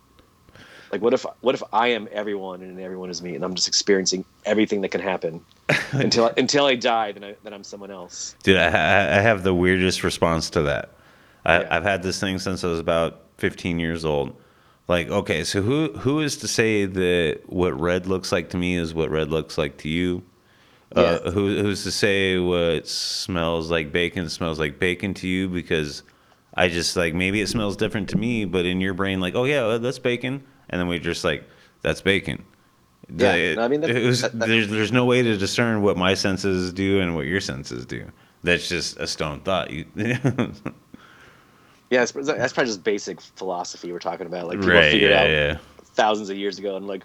Speaker 2: Like what if what if I am everyone and everyone is me and I'm just experiencing everything that can happen until until I die then I then I'm someone else.
Speaker 1: Dude, I, I I have the weirdest response to that. I,
Speaker 2: Yeah.
Speaker 1: I've had this thing since I was about 15 years old. Like, okay, so who who is to say that what red looks like to me is what red looks like to you? Uh,
Speaker 2: Yeah.
Speaker 1: who, who's to say what smells like bacon smells like bacon to you? Because I just like maybe it smells different to me, but in your brain, like, oh yeah, that's bacon, and then we just like that's bacon.
Speaker 2: Yeah, no, I mean, that-
Speaker 1: it was,
Speaker 2: that- that-
Speaker 1: there's there's no way to discern what my senses do and what your senses do. That's just a stone thought. You,
Speaker 2: Yeah, that's, that's probably just basic philosophy we're talking about. Like people
Speaker 1: right?
Speaker 2: figured
Speaker 1: Yeah,
Speaker 2: out
Speaker 1: yeah.
Speaker 2: thousands of years ago and like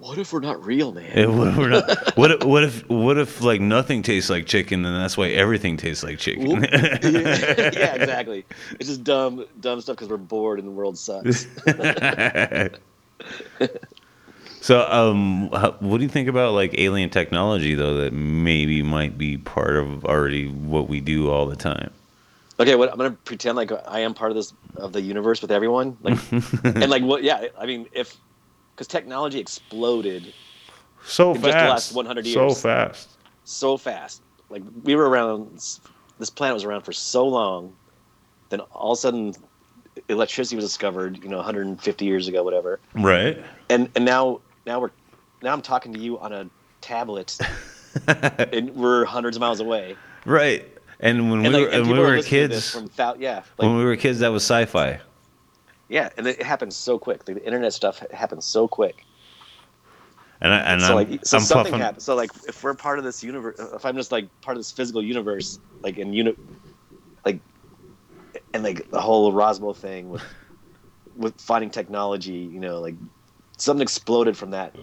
Speaker 2: what if we're not real, man?
Speaker 1: Yeah, what, we're not, what if what if what if like nothing tastes like chicken and that's why everything tastes like chicken?
Speaker 2: yeah, exactly. It's just dumb, dumb stuff because we're bored and the world sucks.
Speaker 1: so, um, how- what do you think about like alien technology though that maybe might be part of already what we do all the time?
Speaker 2: okay, what I'm gonna pretend like I am part of this of the universe with everyone, like, and like what? Yeah, I mean, if because technology exploded
Speaker 1: So
Speaker 2: In just the last 100
Speaker 1: so fast.
Speaker 2: so fast, like we were around, this planet was around for so long, then all of a sudden, electricity was discovered, you know, 150 years ago, whatever,
Speaker 1: Right.
Speaker 2: and and now now we're now I'm talking to you on a tablet, and we're hundreds of miles away.
Speaker 1: Right. And when
Speaker 2: and
Speaker 1: we
Speaker 2: like
Speaker 1: were,
Speaker 2: and
Speaker 1: and we were
Speaker 2: listening to this
Speaker 1: kids,
Speaker 2: from thou- yeah like
Speaker 1: when we were kids, that was sci-fi.
Speaker 2: Yeah and it happens so quick. The internet stuff happens so quick.
Speaker 1: And I and
Speaker 2: so
Speaker 1: I'm,
Speaker 2: like so
Speaker 1: I'm
Speaker 2: something
Speaker 1: puffing.
Speaker 2: happens. So like if we're part of this universe if i'm just like part of this physical universe like in uni like and like the whole roswell thing with with finding technology you know like something exploded from that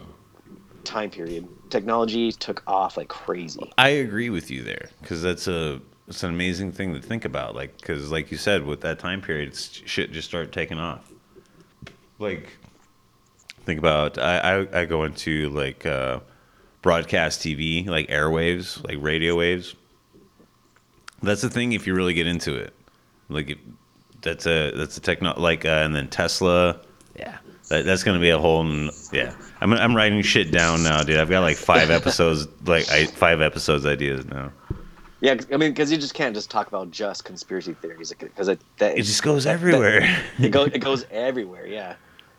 Speaker 2: time period. Technology took off like crazy.
Speaker 1: I agree with you there because that's a it's an amazing thing to think about. Like because like you said, with that time period, shit just started taking off. Like think about I I, I go into like uh, broadcast TV, like airwaves, like radio waves. That's the thing if you really get into it. Like it, that's a that's a techno like uh, and then Tesla. Yeah. That, that's gonna be a whole n- yeah. I'm I'm writing shit down now, dude. I've got like five episodes, like I, five episodes ideas now.
Speaker 2: Yeah i mean because you just can't just talk about just conspiracy theories because it, that
Speaker 1: It just goes
Speaker 2: that-
Speaker 1: everywhere.
Speaker 2: it goes it goes everywhere yeah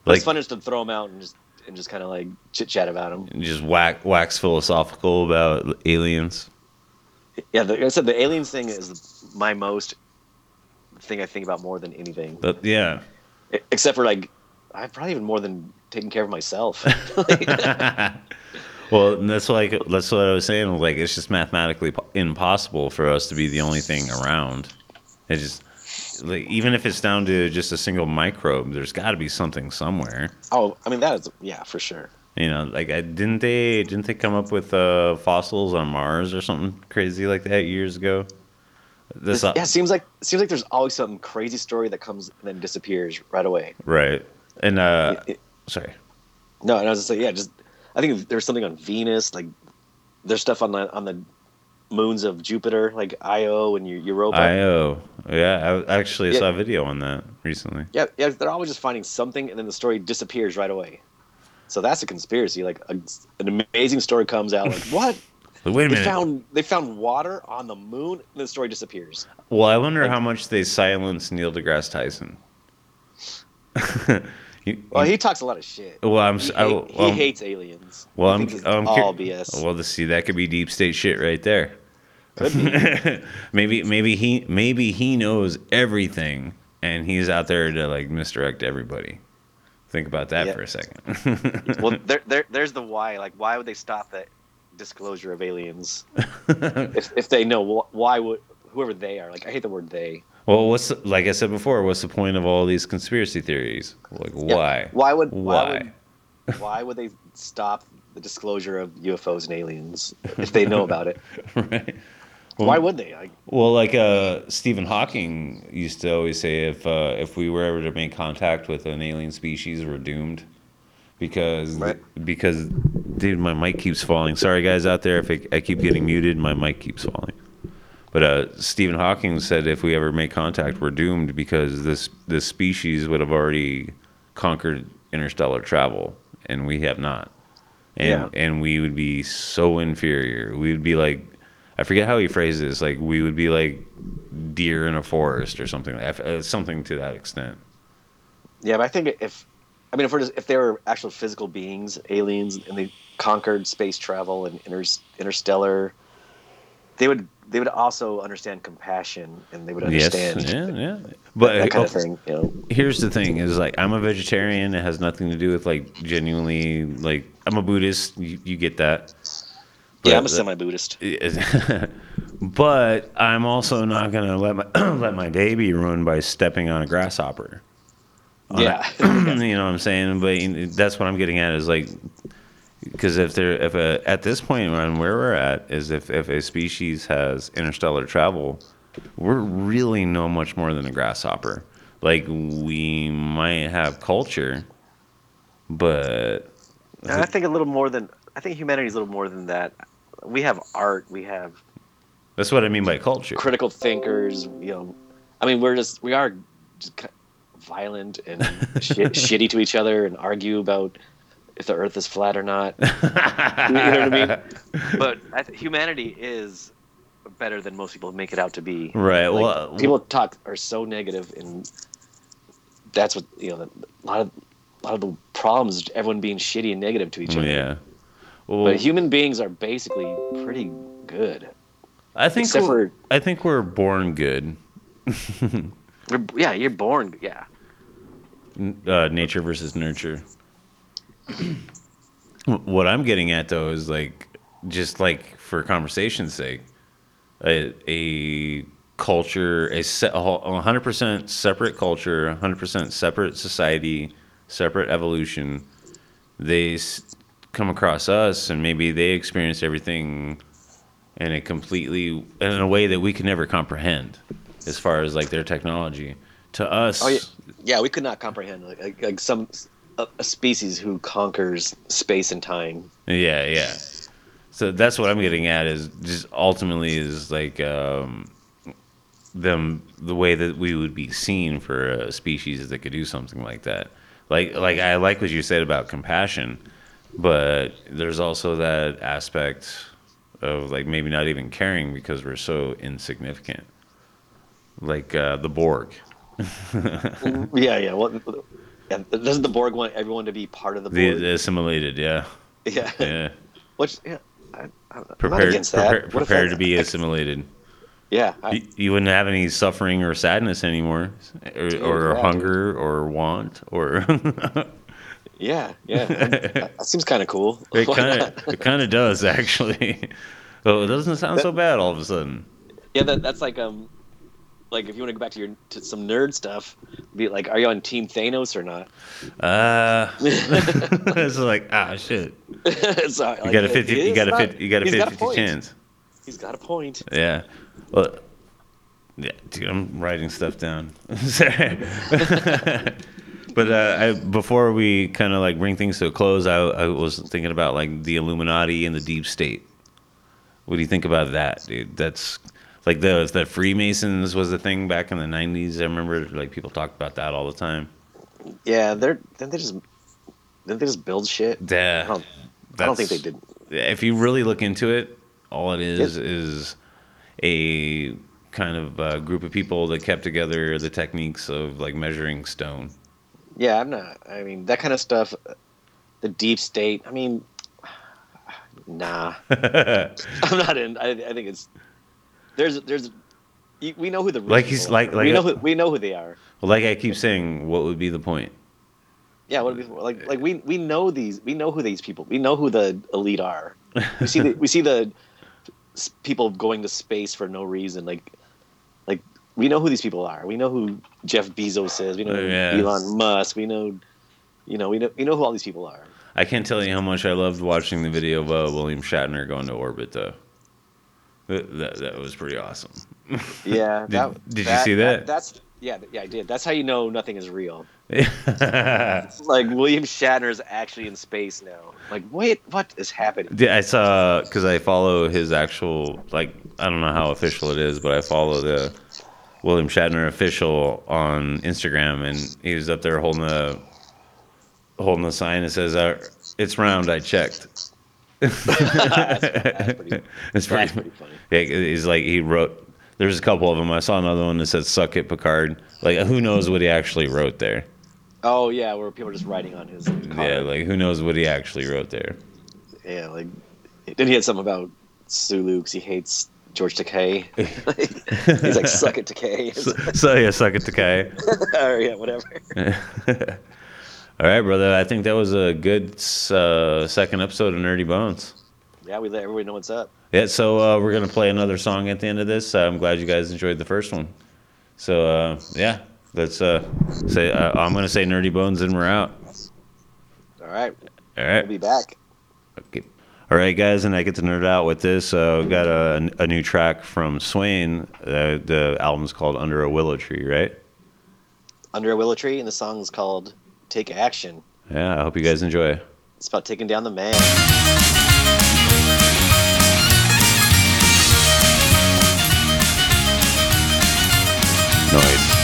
Speaker 1: Like
Speaker 2: it's fun just to throw them out and just and just kind of like chit chat about them.
Speaker 1: just whack, wax philosophical about aliens.
Speaker 2: Yeah, the, like I said the aliens thing is my most thing I think about more than anything,
Speaker 1: But yeah.
Speaker 2: Except for like I probably even more than taking care of myself.
Speaker 1: well, that's like that's what I was saying. Like it's just mathematically impossible for us to be the only thing around. It just like even if it's down to just a single microbe, there's got to be something somewhere.
Speaker 2: oh, I mean that is yeah for sure.
Speaker 1: You know, like I, didn't they didn't they come up with uh, fossils on Mars or something crazy like that years ago? This
Speaker 2: yeah, it seems like seems like there's always some crazy story that comes and then disappears right away.
Speaker 1: right and uh,
Speaker 2: It- it-
Speaker 1: sorry.
Speaker 2: no, and I was just like, yeah, just I think there's something on Venus, like there's stuff on the on the moons of Jupiter, like Io and Europa.
Speaker 1: Io, yeah, I actually
Speaker 2: Yeah.
Speaker 1: saw a video on that recently.
Speaker 2: Yeah, yeah, they're always just finding something, and then the story disappears right away. So that's a conspiracy. Like a, an amazing story comes out, like what
Speaker 1: wait a
Speaker 2: they
Speaker 1: minute.
Speaker 2: found they found water on the moon, and the story disappears.
Speaker 1: Well, I wonder
Speaker 2: Like-
Speaker 1: how much they silenced Neil deGrasse Tyson. You-
Speaker 2: Well,
Speaker 1: you-
Speaker 2: he talks a lot of shit.
Speaker 1: well, I'm.
Speaker 2: He,
Speaker 1: I-
Speaker 2: hate- he
Speaker 1: well,
Speaker 2: hates aliens.
Speaker 1: Well, I'm. I'm
Speaker 2: all
Speaker 1: cur-
Speaker 2: BS.
Speaker 1: Well, to see that could be deep state shit right there. Maybe, maybe he, maybe he knows everything, and he's out there to like misdirect everybody. Think about that
Speaker 2: Yeah.
Speaker 1: for a second.
Speaker 2: well, there, there, there's the why. Like, why would they stop that disclosure of aliens if, if they know? Why would whoever they are? Like, I hate the word they.
Speaker 1: Well, what's like I said before? What's the point of all these conspiracy theories? Like,
Speaker 2: Yeah,
Speaker 1: why?
Speaker 2: Why would
Speaker 1: Why?
Speaker 2: why would, why would they stop the disclosure of UFOs and aliens if they know about it?
Speaker 1: right.
Speaker 2: Why would they? Like,
Speaker 1: Well, like uh, Stephen Hawking used to always say, if uh, if we were ever to make contact with an alien species, we're doomed, because
Speaker 2: Right.
Speaker 1: because dude, my mic keeps falling. Sorry, guys out there, if I, I keep getting muted, my mic keeps falling. But uh, Stephen Hawking said, if we ever make contact, we're doomed because this this species would have already conquered interstellar travel, and we have not. And
Speaker 2: Yeah.
Speaker 1: and we would be so inferior. We would be like I forget how he phrased this. Like we would be like deer in a forest or something. Like, uh, something to that extent.
Speaker 2: yeah, but I think if I mean if we're just, if they were actual physical beings, aliens, and they conquered space travel and inter, interstellar, they would they would also understand compassion and they would understand
Speaker 1: Yes. Yeah. Yeah. But
Speaker 2: that kind of
Speaker 1: uh,
Speaker 2: thing. You know,
Speaker 1: here's the thing: is like I'm a vegetarian. It has nothing to do with like genuinely like I'm a Buddhist. You, you get that.
Speaker 2: yeah, I'm a semi-Buddhist.
Speaker 1: but I'm also not gonna let my let my day be ruined by stepping on a grasshopper. on
Speaker 2: Yeah.
Speaker 1: a- you know what I'm saying? But that's what I'm getting at is like, because if there, if a, at this point on where we're at is if if a species has interstellar travel, we're really no much more than a grasshopper. Like we might have culture, but
Speaker 2: I think a little more than I think humanity is a little more than that. We have art. We have
Speaker 1: that's what I mean by culture.
Speaker 2: critical thinkers. You know, I mean, we're just we are just violent and shit, shitty to each other and argue about if the Earth is flat or not. You know what I mean? But I th- humanity is better than most people make it out to be.
Speaker 1: Right.
Speaker 2: Like,
Speaker 1: well,
Speaker 2: people talk are so negative, and that's what you know. A lot of a lot of the problems is everyone being shitty and negative to each other.
Speaker 1: yeah. Well,
Speaker 2: But human beings are basically pretty good.
Speaker 1: I think
Speaker 2: except
Speaker 1: we're,
Speaker 2: for-
Speaker 1: I think we're born good.
Speaker 2: We're- yeah, you're born. Yeah,
Speaker 1: uh, nature versus nurture. what I'm getting at though is like just like for conversation's sake, a, a culture, a se- a whole- a 100% separate culture, 100% separate society, separate evolution. They come across us and maybe they experience everything in a completely in a way that we can never comprehend as far as like their technology. To us,
Speaker 2: Oh yeah, yeah. We could not comprehend like, like some a, a species who conquers space and time.
Speaker 1: Yeah, yeah. So that's what I'm getting at is just ultimately is like um, them the way that we would be seen for a species that could do something like that. Like like I like what you said about compassion, but there's also that aspect of like maybe not even caring because we're so insignificant. Like uh, the Borg.
Speaker 2: yeah, yeah. Well, Yeah, doesn't the Borg want everyone to be part of the
Speaker 1: The,
Speaker 2: Borg?
Speaker 1: the assimilated, yeah,
Speaker 2: yeah.
Speaker 1: yeah.
Speaker 2: Which yeah, I, not
Speaker 1: Prepared,
Speaker 2: against that.
Speaker 1: prepare, prepared to be assimilated.
Speaker 2: Yeah, I,
Speaker 1: You, you wouldn't have any suffering or sadness anymore, or, or
Speaker 2: yeah.
Speaker 1: hunger or want or.
Speaker 2: yeah, yeah. that, that seems kind of cool.
Speaker 1: it kind of it kind of does actually. Oh, it doesn't sound so bad all of a sudden.
Speaker 2: Yeah, that, that's like um, like if you want to go back to your to some nerd stuff, be like, are you on Team Thanos or not?
Speaker 1: Uh, it's like ah shit.
Speaker 2: so,
Speaker 1: You got a fifty. You got a fifty. You got a
Speaker 2: He's got a
Speaker 1: 50 chance.
Speaker 2: He's got a point.
Speaker 1: Yeah. Well, yeah, dude, I'm writing stuff down. But uh, I, before we kind of like bring things to a close, I, I was thinking about like the Illuminati and the deep state. What do you think about that, dude? That's like the the Freemasons was a thing back in the '90s. I remember like people talked about that all the time.
Speaker 2: Yeah, they're then they just then they just build shit.
Speaker 1: Yeah,
Speaker 2: I don't, I don't think they did.
Speaker 1: if you really look into it, all it is is a kind of a group of people that kept together the techniques of like measuring stone.
Speaker 2: Yeah, I'm not. I mean, that kind of stuff. Uh, the deep state. I mean, nah. I'm not in. I, I think it's there's there's we know who the
Speaker 1: Like he's- like- like
Speaker 2: we know who, we know who they are.
Speaker 1: Well, like I keep saying, what would be the point?
Speaker 2: Yeah, what before? Like like we we know these we know who these people we know who the elite are. We see the we see the people going to space for no reason. Like like we know who these people are. We know who Jeff Bezos is. We know who
Speaker 1: Yeah.
Speaker 2: Elon Musk. We know you know we know we know who all these people are.
Speaker 1: I can't tell you how much I loved watching the video of uh, William Shatner going to orbit, though. That, that, that was pretty awesome.
Speaker 2: Yeah.
Speaker 1: Did-
Speaker 2: that,
Speaker 1: did you see that?
Speaker 2: That's yeah yeah I did. That's how you know nothing is real. Like William Shatner is actually in space now. Like wait, what is happening?
Speaker 1: Yeah, I saw because I follow his actual like I don't know how official it is, but I follow the William Shatner official on Instagram, and he was up there holding a holding a sign that says uh, "It's round." I checked.
Speaker 2: That's, that's pretty, that's
Speaker 1: pretty.
Speaker 2: pretty funny.
Speaker 1: Yeah, he's like he wrote. There's a couple of them. I saw another one that said "Suck it, Picard." Like who knows what he actually wrote there?
Speaker 2: Oh yeah, where people are just writing on his car.
Speaker 1: Yeah, like who knows what he actually wrote there?
Speaker 2: Yeah, like then he had something about Sulu because he hates George Takei. He's like, "Suck it, Takei,"
Speaker 1: So, so yeah, suck it, Takei.
Speaker 2: or yeah, whatever.
Speaker 1: All right, brother. I think that was a good uh, second episode of Nerdy Bones.
Speaker 2: Yeah, we let everybody know what's up.
Speaker 1: Yeah, so uh, we're gonna play another song at the end of this. Uh, I'm glad you guys enjoyed the first one. So uh, yeah, let's uh, say uh, I'm gonna say Nerdy Bones and we're out.
Speaker 2: All right.
Speaker 1: All right.
Speaker 2: we'll be back.
Speaker 1: Okay. All right, guys, and I get to nerd out with this. Uh, we got a, a new track from Swain. Uh, the album's called Under a Willow Tree, right?
Speaker 2: Under a willow tree, and the song's called "Take Action."
Speaker 1: Yeah, I hope you guys enjoy.
Speaker 2: It's about taking down the man.
Speaker 1: Noise.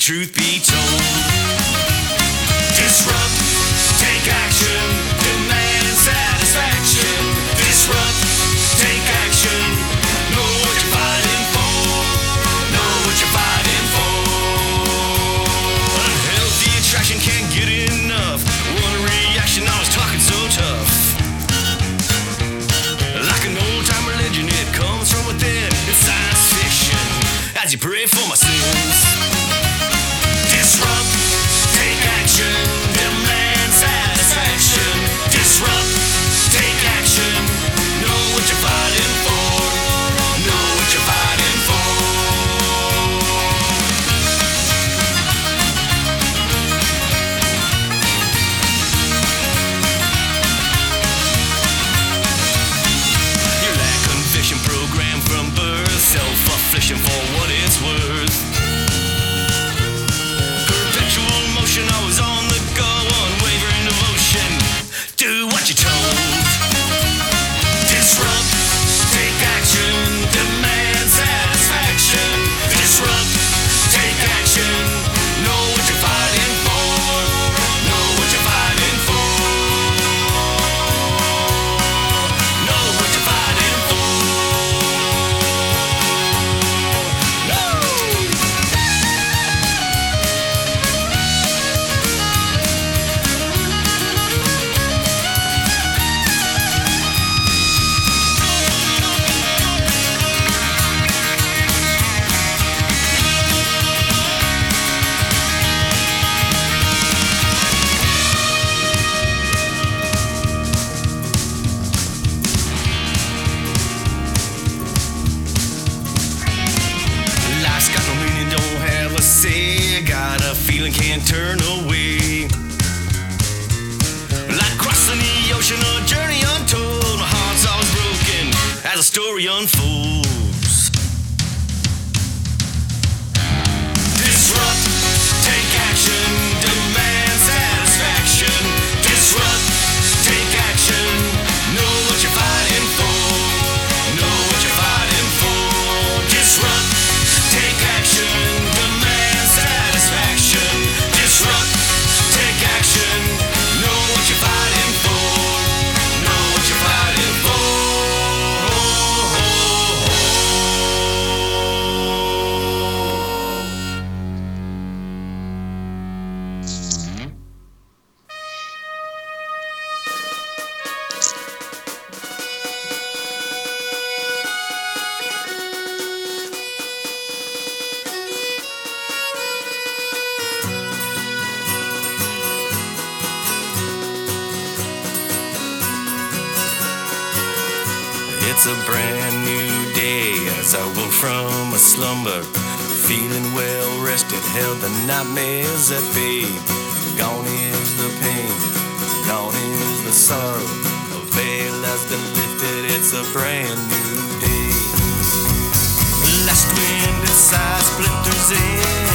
Speaker 3: Truth be told. Disrupt, take action, demand satisfaction. Disrupt, take action. Know what you're fighting for. Know what you're fighting for. Unhealthy attraction can't get enough. One reaction, I was talking so tough. Like an old time religion, it comes from within. It's science fiction. As you pray for my sins. It's a brand new day as I woke from a slumber. Feeling well rested, held the nightmares at bay. Gone is the pain, gone is the sorrow. A veil has been lifted, it's a brand new day. Last wind inside splinters in.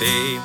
Speaker 3: day